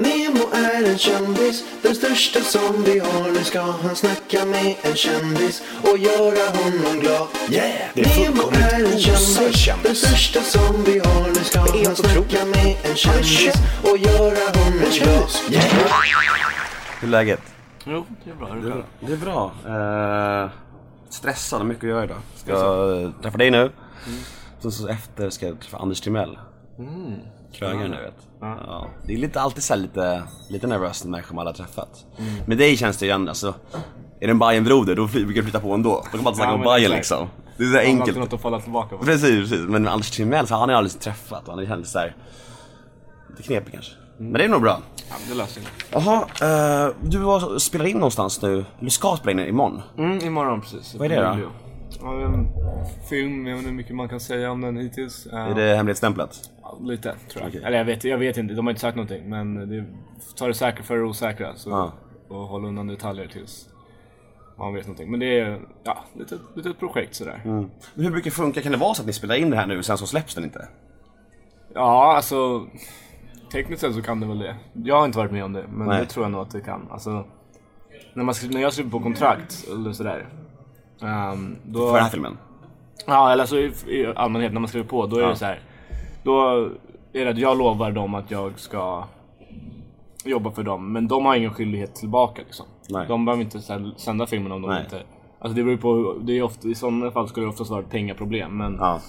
Nemo är en kändis, den största som vi har. Nu ska han snacka med en kändis och göra honom glad. Yeah! Det är Nemo är en kändis, den största som vi har. Nu ska han snacka otroligt. med en kändis och göra honom glad. Yeah! Hur är läget? Jo, det är bra. Det är bra. Det är bra. Eh, stressad, mycket att göra idag. Ska eh, träffa dig nu. Sen så efter ska jag träffa Anders Timell. Krögaren du vet. Ja. Det är lite, alltid så lite, lite nervöst när människor man aldrig träffat. Med dig känns det ju ändå, alltså, är det en bajen broder då brukar du flytta på ändå. Då kan man inte snacka Ja, om Bajen liksom. Det är så här Man har enkelt. något att falla tillbaka på. Precis, precis. Men med Anders Timell så har han ju aldrig träffat och han är känns såhär, lite knepig kanske. Men det är nog bra. Ja, det löser sig. Jaha, eh, du var, spelar in någonstans nu, eller ska spela in imorgon? Mm, imorgon precis. Vad är det då? Ja, en film, jag vet inte hur mycket man kan säga om den hittills. Eh, Är det hemlighetsstämplat? Ja, Lite, tror jag. Okej. Eller jag vet, jag vet inte, de har inte sagt någonting. Men det, ta det säkert för det osäkra. Så, Ja. Och håll undan detaljer tills man vet någonting. Men det är, ja, lite, lite ett projekt sådär. Men hur brukar det funka? Kan det vara så att ni spelar in det här nu sen så släpps den inte? Ja, alltså tekniskt sett så kan det väl det. Jag har inte varit med om det, men Nej. det tror jag nog att det kan. Alltså, när, man, när jag skriver på kontrakt eller sådär. Um, då, För den här filmen? Ja, eller alltså i, i allmänhet när man skriver på, då är Ja. det så här. Då är det att jag lovar dem att jag ska jobba för dem, men de har ingen skyldighet tillbaka liksom. Nej. De behöver inte sända filmen om de Nej. inte... Alltså det beror på, det är ofta, i sådana fall skulle det oftast vara pengaproblem, men Ja.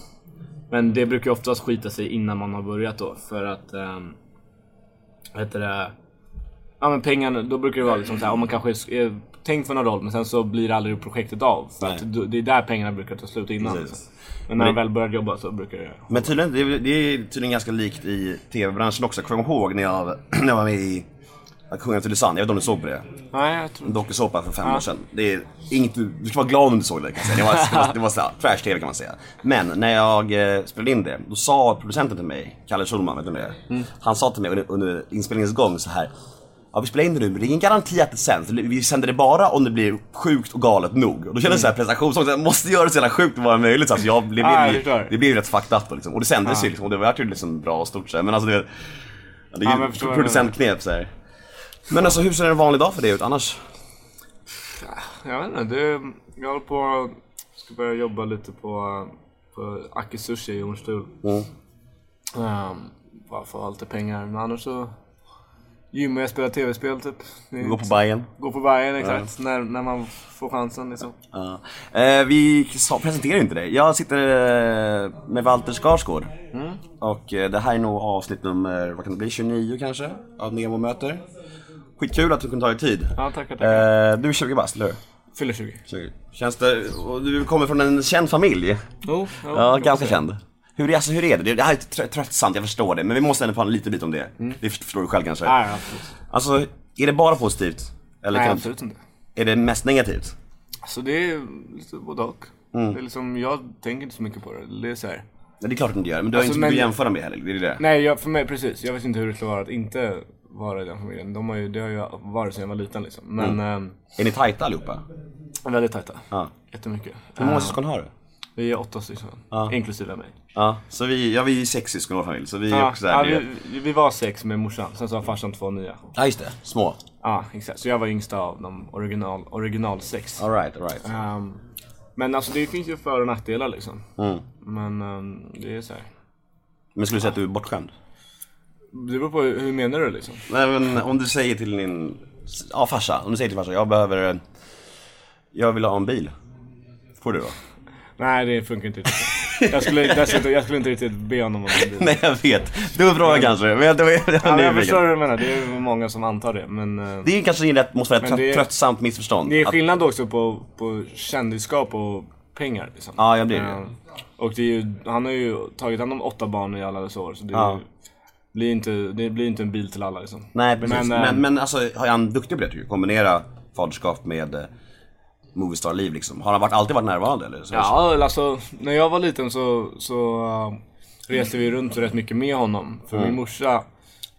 men det brukar ju oftast skita sig innan man har börjat då för att... Um, vad heter det? Ja men pengarna, då brukar det vara liksom så här, om man kanske är tänkt för någon roll men sen så blir aldrig projektet av. För Nej. att det är där pengarna brukar ta slut innan. Precis. Liksom. Men när Men det- väl börjar jobba så brukar det... Men tydligen, det är, det är tydligen ganska likt i tv-branschen också. Kommer du ihåg när jag, när jag var med i Kungen till Lisann? Jag vet inte om du såg på det? Nej jag tror En dokusåpa för fem Ja. år sedan. Det är inget, du ska vara glad om du såg det kan jag säga. Det var, det var, det var så här, trash-tv kan man säga. Men när jag eh, spelade in det, då sa producenten till mig, Kalle Schulman, vet du det är? Han sa till mig under, under inspelningens gång så här. Ja vi spelar in det nu men det är ingen garanti att det sänds. Vi sänder det bara om det blir sjukt och galet nog. Och då kände jag såhär prestationsångest, jag måste göra det så jävla sjukt och vara möjligt. Så alltså, jag, det, blev, ju- förstår. det blev rätt fucked up då, liksom. Och det sändes Ja. ju liksom, och det var ju liksom bra och stort så här. Men alltså det, det är ju du producentknep så här. Men alltså hur ser en vanlig dag för dig ut annars? Jag vet inte, det, jag håller på... Ska börja jobba lite på, på Aki Sushi i Hornstull. Mm. Um, bara få lite pengar. Men annars så... Gymmar jag spelar tv-spel typ. Gå på Bajen. Gå på Bajen exakt. När, när man får chansen liksom. Ja. Eh, vi presenterar inte dig. Jag sitter eh, med Walter Skarsgård. Och eh, det här är nog avsnitt nummer, vad kan det bli, 29 kanske? Av Nemo möter. Skitkul att du kunde ta dig tid. Ja tackar tackar. Eh, du är 20 bast, eller hur? Fyller 20. 20. Känns det, och du kommer från en känd familj. Jo, jo, Ja, kan ganska känd. Hur, är- alltså, hur är det? Det här är trö- tröttsamt, jag förstår det. Men vi måste ändå prata lite bit om det. Det förstår du själv kanske. Nej, absolut. Alltså, är det bara positivt? Eller Nej, kan, absolut inte. är det mest negativt? Alltså det är lite både och. Mm. Det är liksom, jag tänker inte så mycket på det. Det är så här. Ja, det är klart att du inte gör, men du har Alltså, inte men- att jämföra med heller. Det är det. Nej, jag, för mig precis. Jag vet inte hur det skulle vara att inte vara i den familjen. De har ju, det har ju varit sedan jag var liten liksom. Men mm. Är ni tajta allihopa? väldigt tajta. Ja. Jättemycket. Hur många Eh, syskon har du? Vi är åtta stycken. Ja. Inklusive mig. Ja, så vi, ja vi är sex syskon i vår familj, så vi är Ja, också ja, där. det- vi, vi var sex med morsan. Sen så har farsan två nya. Ja just det, små. Ja, exakt. Så jag var yngsta av de original, original sex. Alright, alright. Ehm, men alltså det finns ju för och nackdelar liksom. Mm. Men ehm, det är så här. Men skulle du säga att du är bortskämd? Det beror på hur hur menar du liksom? Nej men om du säger till din, ja farsa, om du säger till farsa, jag behöver, eh, jag vill ha en bil. Får du då? Nej det funkar inte riktigt. Jag skulle, dessutom, jag skulle inte riktigt be honom om det. Nej jag vet, dum fråga kanske, men jag, det var, jag, Ja, men jag förstår hur du menar, det är många som antar det. Men eh, det är kanske rätt, måste vara ett Men trött, tröttsamt missförstånd. det är skillnad också på, på kändisskap och pengar. Liksom. Ja, ja, det är det. Eh, Och det ju, han har ju tagit hand om åtta barn i alla dessa år. Så det, Ja. blir inte, det blir inte en bil till alla liksom. Nej precis, men, Men, men, eh, alltså är han duktig på det tycker du? Kombinera faderskap med eh, Moviestar-liv liksom. Har han varit, alltid varit närvarande eller? Så, Ja, alltså när jag var liten så, så uh, reste vi runt rätt mycket med honom. För min morsa,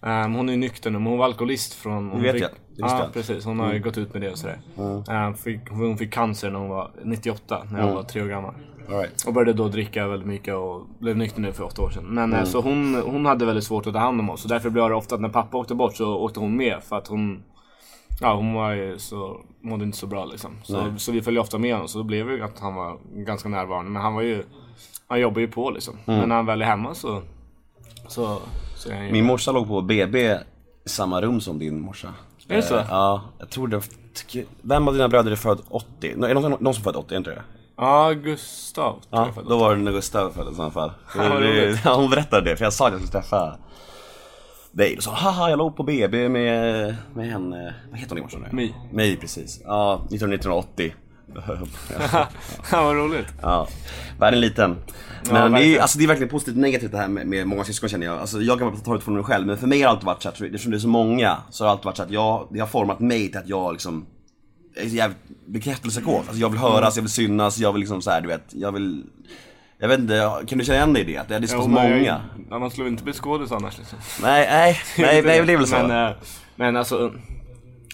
um, hon är nykter nu, men hon var alkoholist från... Hon vet fick, jag. Det Ja, jag. precis. Hon har ju gått ut med det och sådär. Uh, fick, hon fick cancer när hon var 98, när jag var tre år gammal. Right. Och började då dricka väldigt mycket och blev nykter nu för åtta år sedan. Men Mm. eh, så hon, hon hade väldigt svårt att ta hand om oss. Så därför blev det ofta att när pappa åkte bort så åkte hon med. För att hon, ja hon var ju så, mådde inte så bra liksom. Så, så vi följde ofta med honom. Så då blev det att han var ganska närvarande. Men han var ju, han jobbar ju på liksom. Mm. Men när han väl är hemma så, så, så är han ju... Min morsa låg på BB i samma rum som din morsa. Är det så? Eh, Ja, jag tror det. Vem av dina bröder är född 80? Nå- Är det någon, någon som är född 80, är inte det? Ja, Gustav tror Ja, jag föddes. då var det när Gustav föddes i alla fall. Ja, vad Det- roligt. ja, hon berättade det, för jag sa att jag skulle träffa dig. Och sa haha, jag låg på BB med, med henne, vad heter hon i morse nu? My. My, precis. Ja, 1980. Ja, vad roligt. Ja, världen är liten. Ja, Men det, är, alltså, det är verkligen positivt och negativt det här med, med många syskon känner jag. Alltså, jag kan bara ta det från mig själv, men för mig har det alltid varit så att, eftersom det är så många, så har det alltid varit så att jag, det har format mig till att jag liksom är så jävligt bekräftelsekåt. Alltså, jag vill höras, jag vill synas, jag vill liksom så här, du vet, jag vill jag vet inte, kan du känna igen dig i det? Att det är så Jo, jag- många? Ja, man skulle inte bli skådis annars liksom. Nej, nej, nej, nej, det är väl så. Men, eh, men alltså,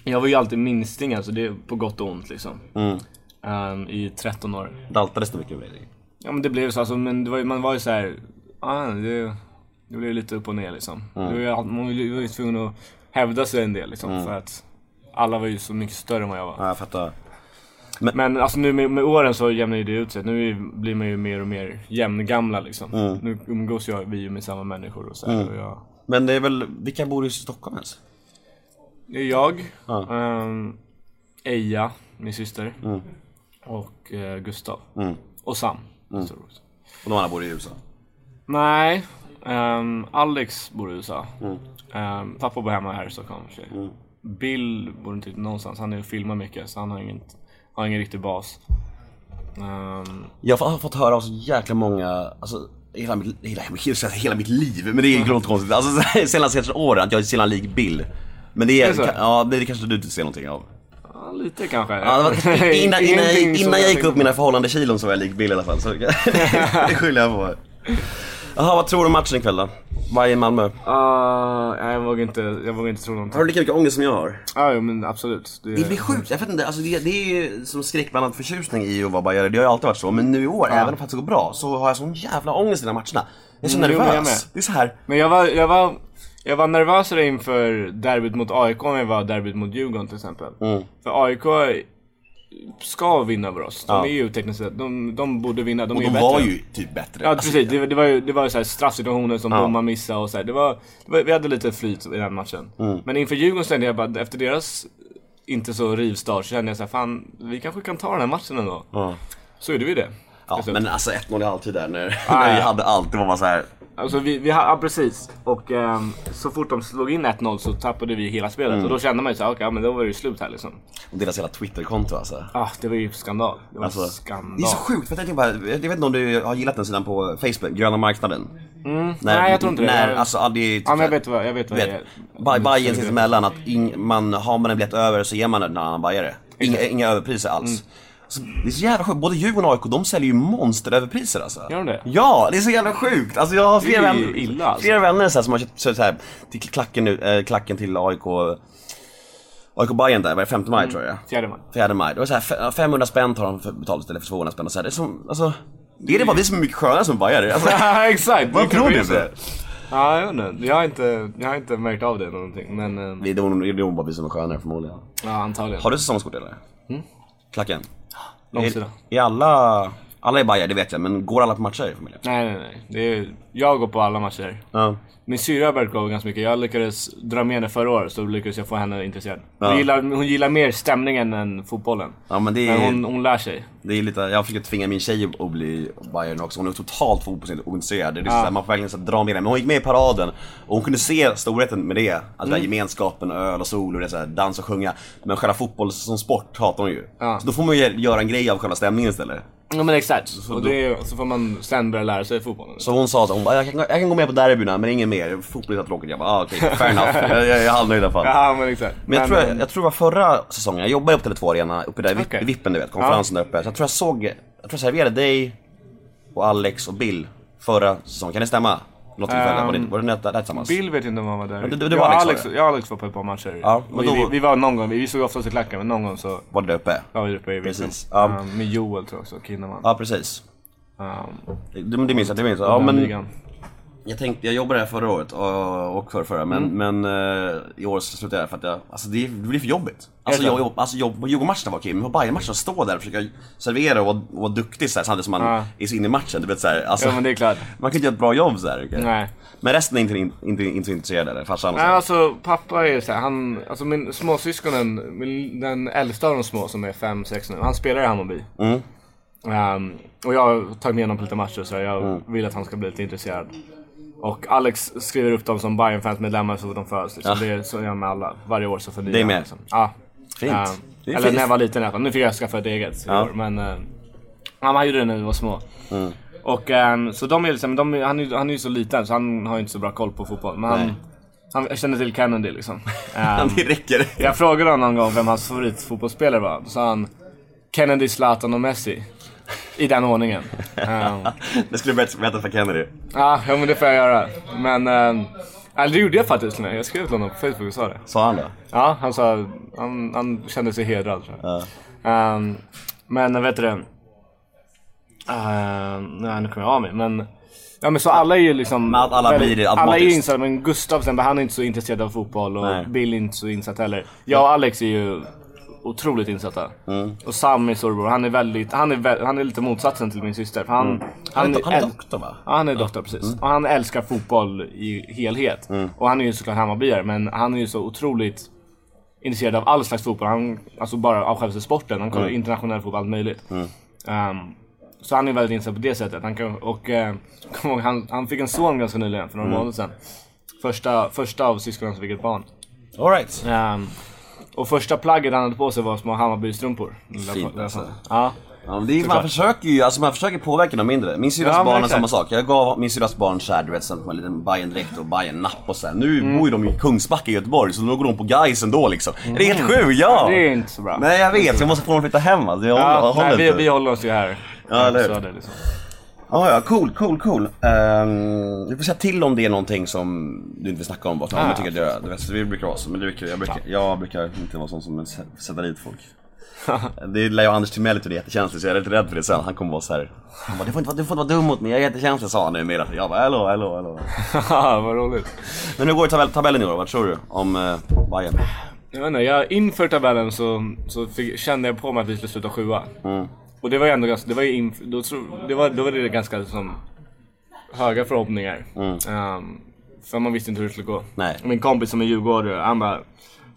jag var ju alltid minsting alltså, det är på gott och ont liksom. Mm. Ehm, I 13 år. Daltades det mycket med dig? Ja men det blev så alltså, men var, man var ju såhär, ah, det, det blev lite upp och ner liksom. Det var man var ju tvungen att hävda sig en del liksom, för att alla var ju så mycket större än vad jag var. Ja, jag fattar. Men alltså nu med, med åren så jämnar ju det ut sig. Nu blir man ju mer och mer jämngamla liksom. Mm. Nu umgås jag, vi ju med samma människor och så här, och jag, Men det är väl, vilka bor i Stockholm ens? Det är jag, Ja. ehm, Eja, min syster, Mm. och eh, Gustav. Mm. Och Sam. Mm. Och de andra bor i USA? Nej, ehm, Alex bor i USA. Mm. Ehm, pappa bor hemma här i Stockholm. för sig. Mm. Bill bor inte någonstans. Han är och filmar mycket så han har, inget, har ingen riktig bas. Ehm, Jag har fått höra av så jäkla många, alltså hela mitt, hela, hela, hela mitt liv, men det är inte konstigt. Alltså senaste åren att jag är jävla lik Bill. Men det Är är, det så? ja det kanske du inte ser någonting av. ja, lite kanske. Ja, var, innan, innan, innan jag gick upp mina förhållande kilon så var jag lik Bill i alla fall. Så det skyller jag på. Jaha, vad tror du om matchen ikväll då? Bayern Malmö. Ah, nej, jag vågar inte, jag vågar inte tro någonting. Har du lika mycket ångest som jag har? Ja, jo, men absolut. Det, Det blir sjukt, jag vet inte, alltså det, det är ju som skräckblandad förtjusning i att vara bajare, det har ju alltid varit så. Men nu i år, även om det går bra, så har jag sån jävla ångest i de här matcherna. Jag är så Mm, jo, men jag med. nervös. Det är så här. Men jag var, jag var, jag var nervösare inför derbyt mot AIK än jag var derbyt mot Djurgården till exempel. Mm. För AIK ska vinna över oss. De Ja. är ju tekniskt sett, de, de borde vinna. De Och är de bättre. var ju typ bättre. Ja precis, det, det var ju, det var ju så här straffsituationer som Ja. domaren missade och så. Det var, det var, vi hade lite flyt i den matchen. Mm. Men inför Djurgården kände jag bara, efter deras inte så rivstart så kände jag så här, fan vi kanske kan ta den här matchen ändå. Ja. Så gjorde vi det. Ja, men alltså 1-0 i halvtid där när, Ah, när vi hade allt, det var bara så här. Alltså vi, vi ja precis. Och ehm, så fort de slog in 1-0 så tappade vi hela spelet. Mm. Och då kände man ju såhär, okej ja, men då var det ju slut här liksom. Och deras hela Twitterkonto alltså. Ah, det var ju skandal. Det var Alltså, skandal. det är så sjukt, för jag, bara, jag vet inte om du har gillat den sidan på Facebook, Gröna marknaden? Mm. Nej jag tror inte det. När, Jag- alltså, ja, det är, ja men jag vet vad, jag vet vad vet, det är. Baj- Bajen sinsemellan att ing, man, har man en biljett över så ger man en annan bajare. Inga, inga överpriser alls. Mm. Så det är så jävla sjukt, både Djurgården och AIK de säljer ju monsteröverpriser alltså. Gör de det? Ja, det är så jävla sjukt! Alltså jag har flera Det vänner, illa, alltså. flera vänner så här, som har köpt så här, till klacken, nu, äh, klacken till AIK AIK Bayern där, var det 5 maj Mm. tror jag? Fjärde man. 4 maj. Det var så här, fe- 500 spänn tar de för betalt istället för 200 spänn och så här, det är som, alltså är det bara vi som är mycket skönare som bajare? Alltså, Ja exakt! vad Det tror du det? Ja jag vet inte. Jag har inte, jag har inte märkt av det någonting. Men eh, Det är nog- det bara vi som är skönare förmodligen. ja antagligen. Har du säsongskort eller? Klacken? Långsida. Är, är alla, alla är bajare det vet jag, men går alla på matcher i familjen? Nej nej nej. Det är, jag går på alla matcher. Ja. Min syrra börjat gå ganska mycket. Jag lyckades dra med henne förra året så lyckades jag få henne intresserad. Ja. Hon, gillar, hon gillar mer stämningen än fotbollen. Ja men det Men är, hon, hon lär sig. det är lite, jag försöker tvinga min tjej att bli Bayern också, hon är totalt fotbollsintresserad. Det är så Ja. här, man får verkligen så dra med henne. Men hon gick med i paraden och hon kunde se storheten med det. Alltså Mm. den gemenskapen, öl och sol och det så här, dans och sjunga. Men själva fotboll som sport hatar hon ju. Ja. Så då får man ju göra en grej av själva stämningen istället. Ja men exakt. och då- det, är- så får man sen börja lära sig fotbollen. Så hon sa så hon bara, jag kan, jag kan gå med på derbyna men inget mer. Fotboll är så tråkigt. Jag bara, ah, okej, fair enough. jag, jag, jag är halvnöjd i alla fall. Ja men exakt. Men jag tror, jag, jag tror det var förra säsongen, jag jobbade på Tele2 Arena, uppe där okay. vippen du vet, konferensen där uppe. Så jag tror jag såg, jag tror jag serverade dig och Alex och Bill förra säsongen, kan det stämma? Något tillfälle, var det, var det där, där tillsammans? Bill vet inte om han var där. Det- det- det var Alex, Alex, var jag och Alex var på ett par matcher. Ja, men vi, då- vi, vi var någon gång, vi, vi såg oftast i klacken men någon gång så Var det där uppe? var vi uppe i Precis. Ja. Um, med Joel tror jag också, Kinnaman. Ja precis. Um, Det, det minns jag, det minns jag. Ja, men. Jag tänkte, jag jobbade här förra året och, förra, förra men, men eh, i år slutade jag för att jag, alltså det, det blir för jobbigt. Alltså, jag, jobb, alltså jobb, Djurgården-matcherna var okej, men på Bayern-matcherna stå där och försöka servera och vara, och vara duktig så här, samtidigt som man Ja. är så inne i matchen. Du vet, så här, alltså, Ja men det är klart. Man kan inte göra ett bra jobb så här. okej. Nej. Men resten är inte, inte, inte så intresserade eller farsan och så. Nej alltså pappa är så här, han, alltså min småsyskonen, min, den äldsta av de små som är 5-6 nu, han spelar i Hammarby. Mm. Ehm, och jag har tagit med honom på lite matcher så jag Mm. vill att han ska bli lite intresserad. Och Alex skriver upp dem som bayern fans medlemmar så de föds. Liksom. Ja. Det är så han med alla. Varje år så förnyar Det är med. Liksom. Ja. Fint. Ehm, är eller fint. när jag var liten i alla fall. Nu fick jag skaffa ett eget Ja. år, men uh, ja, han gjorde det när vi var små. Mm. Och ehm, så de är liksom, de, han, är, han är ju så liten så han har ju inte så bra koll på fotboll. Men han, han jag känner till Kennedy liksom. Ehm, Det räcker. jag frågade honom någon gång vem hans favoritfotbollsspelare var. Då sa han Kennedy, Zlatan och Messi. I den ordningen. Ehm, Det skulle du berätta för Kennedy. Ja, ja men det får jag göra. Men... Uh, det gjorde jag faktiskt. Jag skrev till honom på Facebook och sa det. Sa han det? Ja, han sa... Han, han kände sig hedrad tror jag. Ja. Ehm, men vet du det? Uh, nej, nu kommer jag av mig. Men... Ja men så alla är ju liksom... Men alla blir det Alla är ju insatta, men Gustav exempel, han är inte så intresserad av fotboll och Nej. Bill är inte så insatt heller. Jag och Alex är ju otroligt insatta. Mm. Och Sam, min storebror, han är väldigt, han är, han är lite motsatsen till min syster. För han, Mm. Han är, han är doktor va? Ja, han är doktor precis. Och han älskar fotboll i helhet. Mm. Och han är ju såklart Hammarbyare, men han är ju så otroligt intresserad av all slags fotboll. Han, alltså bara av själva sporten. Han kollar Mm. internationell fotboll, allt möjligt. Ehm, så han är väldigt insatt på det sättet. Han kan, och kom ihåg, han, han fick en son ganska nyligen, för några Mm. månader sedan. Första, första av syskonen som fick ett barn. Alright. Ehm, och första plagget han hade på sig var små Hammarby-strumpor. Fint, alltså. Ja. Ja, det är, man försöker ju, alltså man försöker påverka dem mindre. Min syrras Ja, barn är exakt. samma sak. Jag gav min syrras barn såhär, du vet, sån en liten Bajen dräkt och Bajen napp och sådär. Nu Mm. bor ju de i Kungsbacka i Göteborg, så då går de på Gais ändå liksom. Det är helt sjukt, ja! Mm. Det är inte så bra. Nej jag vet, jag måste få dem att flytta hem alltså. Jag, Ja, håller nej, vi, inte. vi håller oss ju här. Ja, eller hur? Liksom. Ja, ja, cool, cool, cool. Um, du får säga till om det är någonting som du inte vill snacka om bara. Om Ah. jag tycker att det, det, vet, vi brukar vara så, men det brukar, jag, brukar, jag brukar inte vara sån som sä- sätter dit folk. det lär ju Anders Timell till det är jättekänsligt så jag är lite rädd för det sen. Han kommer vara såhär, han bara, du får inte, du får inte vara dum mot mig, jag är jättekänslig sa han nu med Jag bara, hallå, hallå, hallå. Haha, Vad roligt. Men hur går tabell, tabellen i år? Vad tror du om uh, Bayern? Jag vet inte, jag, inför tabellen så, så fick, kände jag på mig att vi skulle sluta sjua. Mm. Och det var ju ändå ganska, det var ju då, det var, då var det ganska liksom, höga förhoppningar. Ehm, för man visste inte hur det skulle gå. Mm. Nej. Min kompis som är djurgårdare, han bara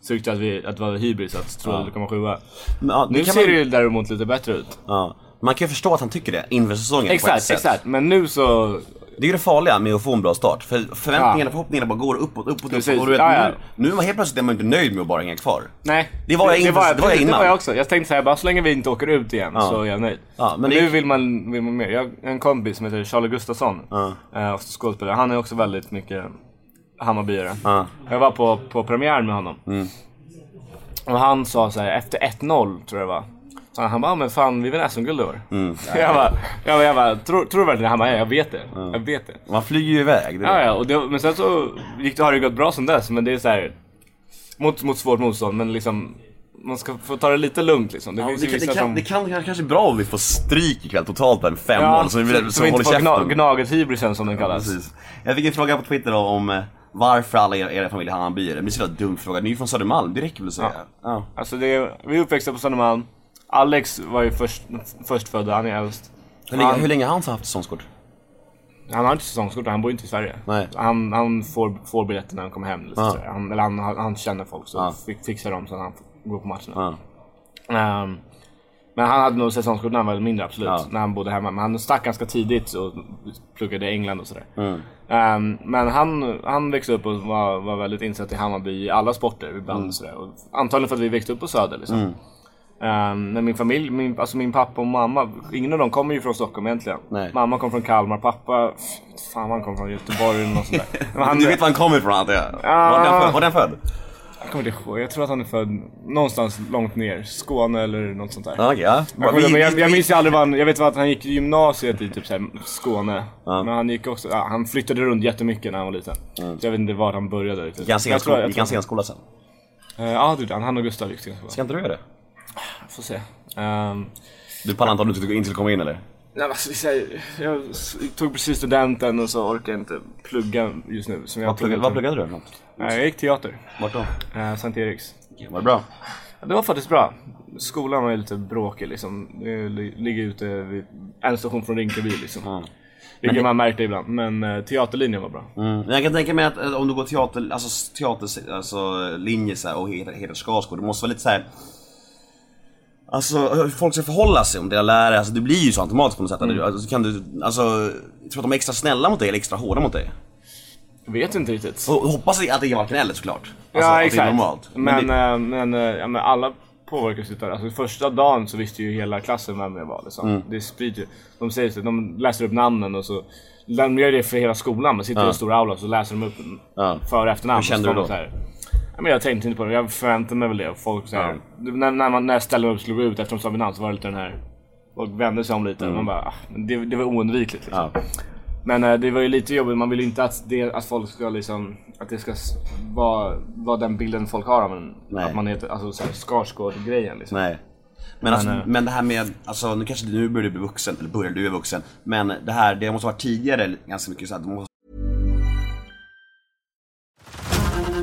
tyckte att, vi, att det var hybris att tro att vi kommer sjua. Ja, Nu ser man, det ju däremot lite bättre ut. ja, man kan ju förstå att han tycker det inför säsongen Exakt, exakt. Men nu så... Det är ju det farliga med att få en bra start. För förväntningarna Ja. förhoppningarna bara går uppåt, uppåt, Precis. uppåt. Och du vet, Ja, ja. Nu, nu var helt plötsligt är man inte nöjd med att bara hänga kvar. Nej. Det var jag det, inför- var, det var jag innan. Det var jag också. Jag tänkte såhär, bara så länge vi inte åker ut igen Ja. så är jag nöjd. Ja, men det- nu vill man, vill man mer. Jag har en kompis som heter Charlie Gustafsson. Ja. Eh, skådespelare. Han är också väldigt mycket Hammarbyare. Ja. Jag var på, på premiär med honom. Mm. Och han sa så här efter 1-0 tror jag det var. Så han bara, "Ah, men fan vi vinner SM-guld i år. Mm. jag bara, jag bara, jag bara tror, tror du verkligen det? Han bara, ja, jag vet det. Jag vet det. Man flyger ju iväg. Det är Ja, det. ja, och det, men sen så gick det, har det gått bra som dess. Men det är så här mot, mot svårt motstånd. Men liksom, man ska få ta det lite lugnt liksom. Det Ja, finns det, ju kan, det, kan, som... det kan kanske är bra om vi får stryk ikväll totalt där med fem mål. Så vi, så, så vi inte håller får gna, käften. gnaget-hybrisen som den kallas. Precis. Jag fick en fråga på Twitter då om eh, varför alla era, era familjer är Hammarbyare. Det blir så jävla dum fråga. Ni är ju från Södermalm, det räcker väl att säga? Ja. Alltså det är, vi är uppväxta på Södermalm. Alex var ju först, förstfödd, han är äldst. Hur, länge, Han- hur länge har han haft säsongskort? Han har inte säsongskort, han bor inte i Sverige. Nej. Han, han får, får biljetter när han kommer hem. Liksom, sådär. han, eller han, han känner folk så fi- fixar de så att han får gå på matcherna. Ja. Ehm, men han hade nog säsongskort när han var mindre absolut. Ja. När han bodde hemma. Men han stack ganska tidigt och pluggade i England och sådär. Mm. Ehm, men han, han växte upp och var, var väldigt insatt i Hammarby i alla sporter. Ibland Mm. och sådär. Och antagligen för att vi växte upp på Söder liksom. Ehm, men min familj, min, alltså min pappa och mamma, ingen av dem kommer ju från Stockholm egentligen. Nej. Mamma kom från Kalmar, pappa, fan han kom från Göteborg eller något sånt där. Men han, Du vet var han kommer ifrån antar jag? Ja. Var den född? Var den född? jag kommer inte ihåg, jag tror att han är född någonstans långt ner. Skåne eller något sånt där. Ja, okej, ja. Jag, kommer inte- men jag, jag minns ju aldrig vad han, jag vet att han gick gymnasiet i typ så här Skåne. Ja. Men han gick också, ja, han flyttade runt jättemycket när han var liten. Mm. Så jag vet inte var han började riktigt. Gick han scenskola, han sen? Eh, Ja det gjorde han, han och Gustav gick scenskola. Ska inte du göra det? Får se. Ehm, Du pallar inte om du inte skulle komma in eller? Nej, alltså, jag tog precis studenten och så orkar jag inte plugga just nu. Som jag Vad pluggade, vad pluggade du något? Nej, jag gick teater. Vart då? Eh, Sankt Eriks. Var det bra? Ja, det var faktiskt bra. Skolan var ju lite bråkig liksom. Det li- ligger ute vid en station från Rinkeby liksom. Ja. Vilket man märkte ibland. Men eh, teaterlinjen var bra. Mm. Jag kan tänka mig att eh, om du går teater, alltså, teater, alltså så här, och heter, heter Skarsgård, det måste vara lite så här. Alltså hur folk ska förhålla sig om dina lärare, alltså det blir ju så automatiskt på något sätt. Mm. Alltså, kan du, alltså, tror att de är extra snälla mot dig eller extra hårda mot dig? Jag vet inte riktigt. Och hoppas att det är varken eller såklart. Alltså, ja att det är exakt. normalt. Men, det, eh, men, eh, ja, men alla påverkas utav det. Alltså första dagen så visste ju hela klassen vem jag var. Liksom. Mm. Det sprider ju. De säger så, de läser upp namnen och så. De gör det för hela skolan. Man sitter i en stor aula och så läser de upp Ja. för och efternamn. Hur kände du då? Ja, men jag tänkte inte på det. Jag förväntade mig väl det. Folk, så här, när, när, man, när och skulle gå ut efter de sa mitt namn så var det lite den här... Folk vände sig om lite. Man bara, ah, men det, det var oundvikligt. Liksom. Mm. ja. Men eh, det var ju lite jobbigt, man vill ju inte att, det, att folk ska liksom, att det ska vara, vara den bilden folk har av en. Nej. Att man heter, alltså Skarsgård-grejen liksom. Nej. Men, alltså, eh, men det här med, alltså nu kanske du nu börjar du bli vuxen, eller börjar du är vuxen. Men det här, det måste ha varit tidigare ganska mycket så att de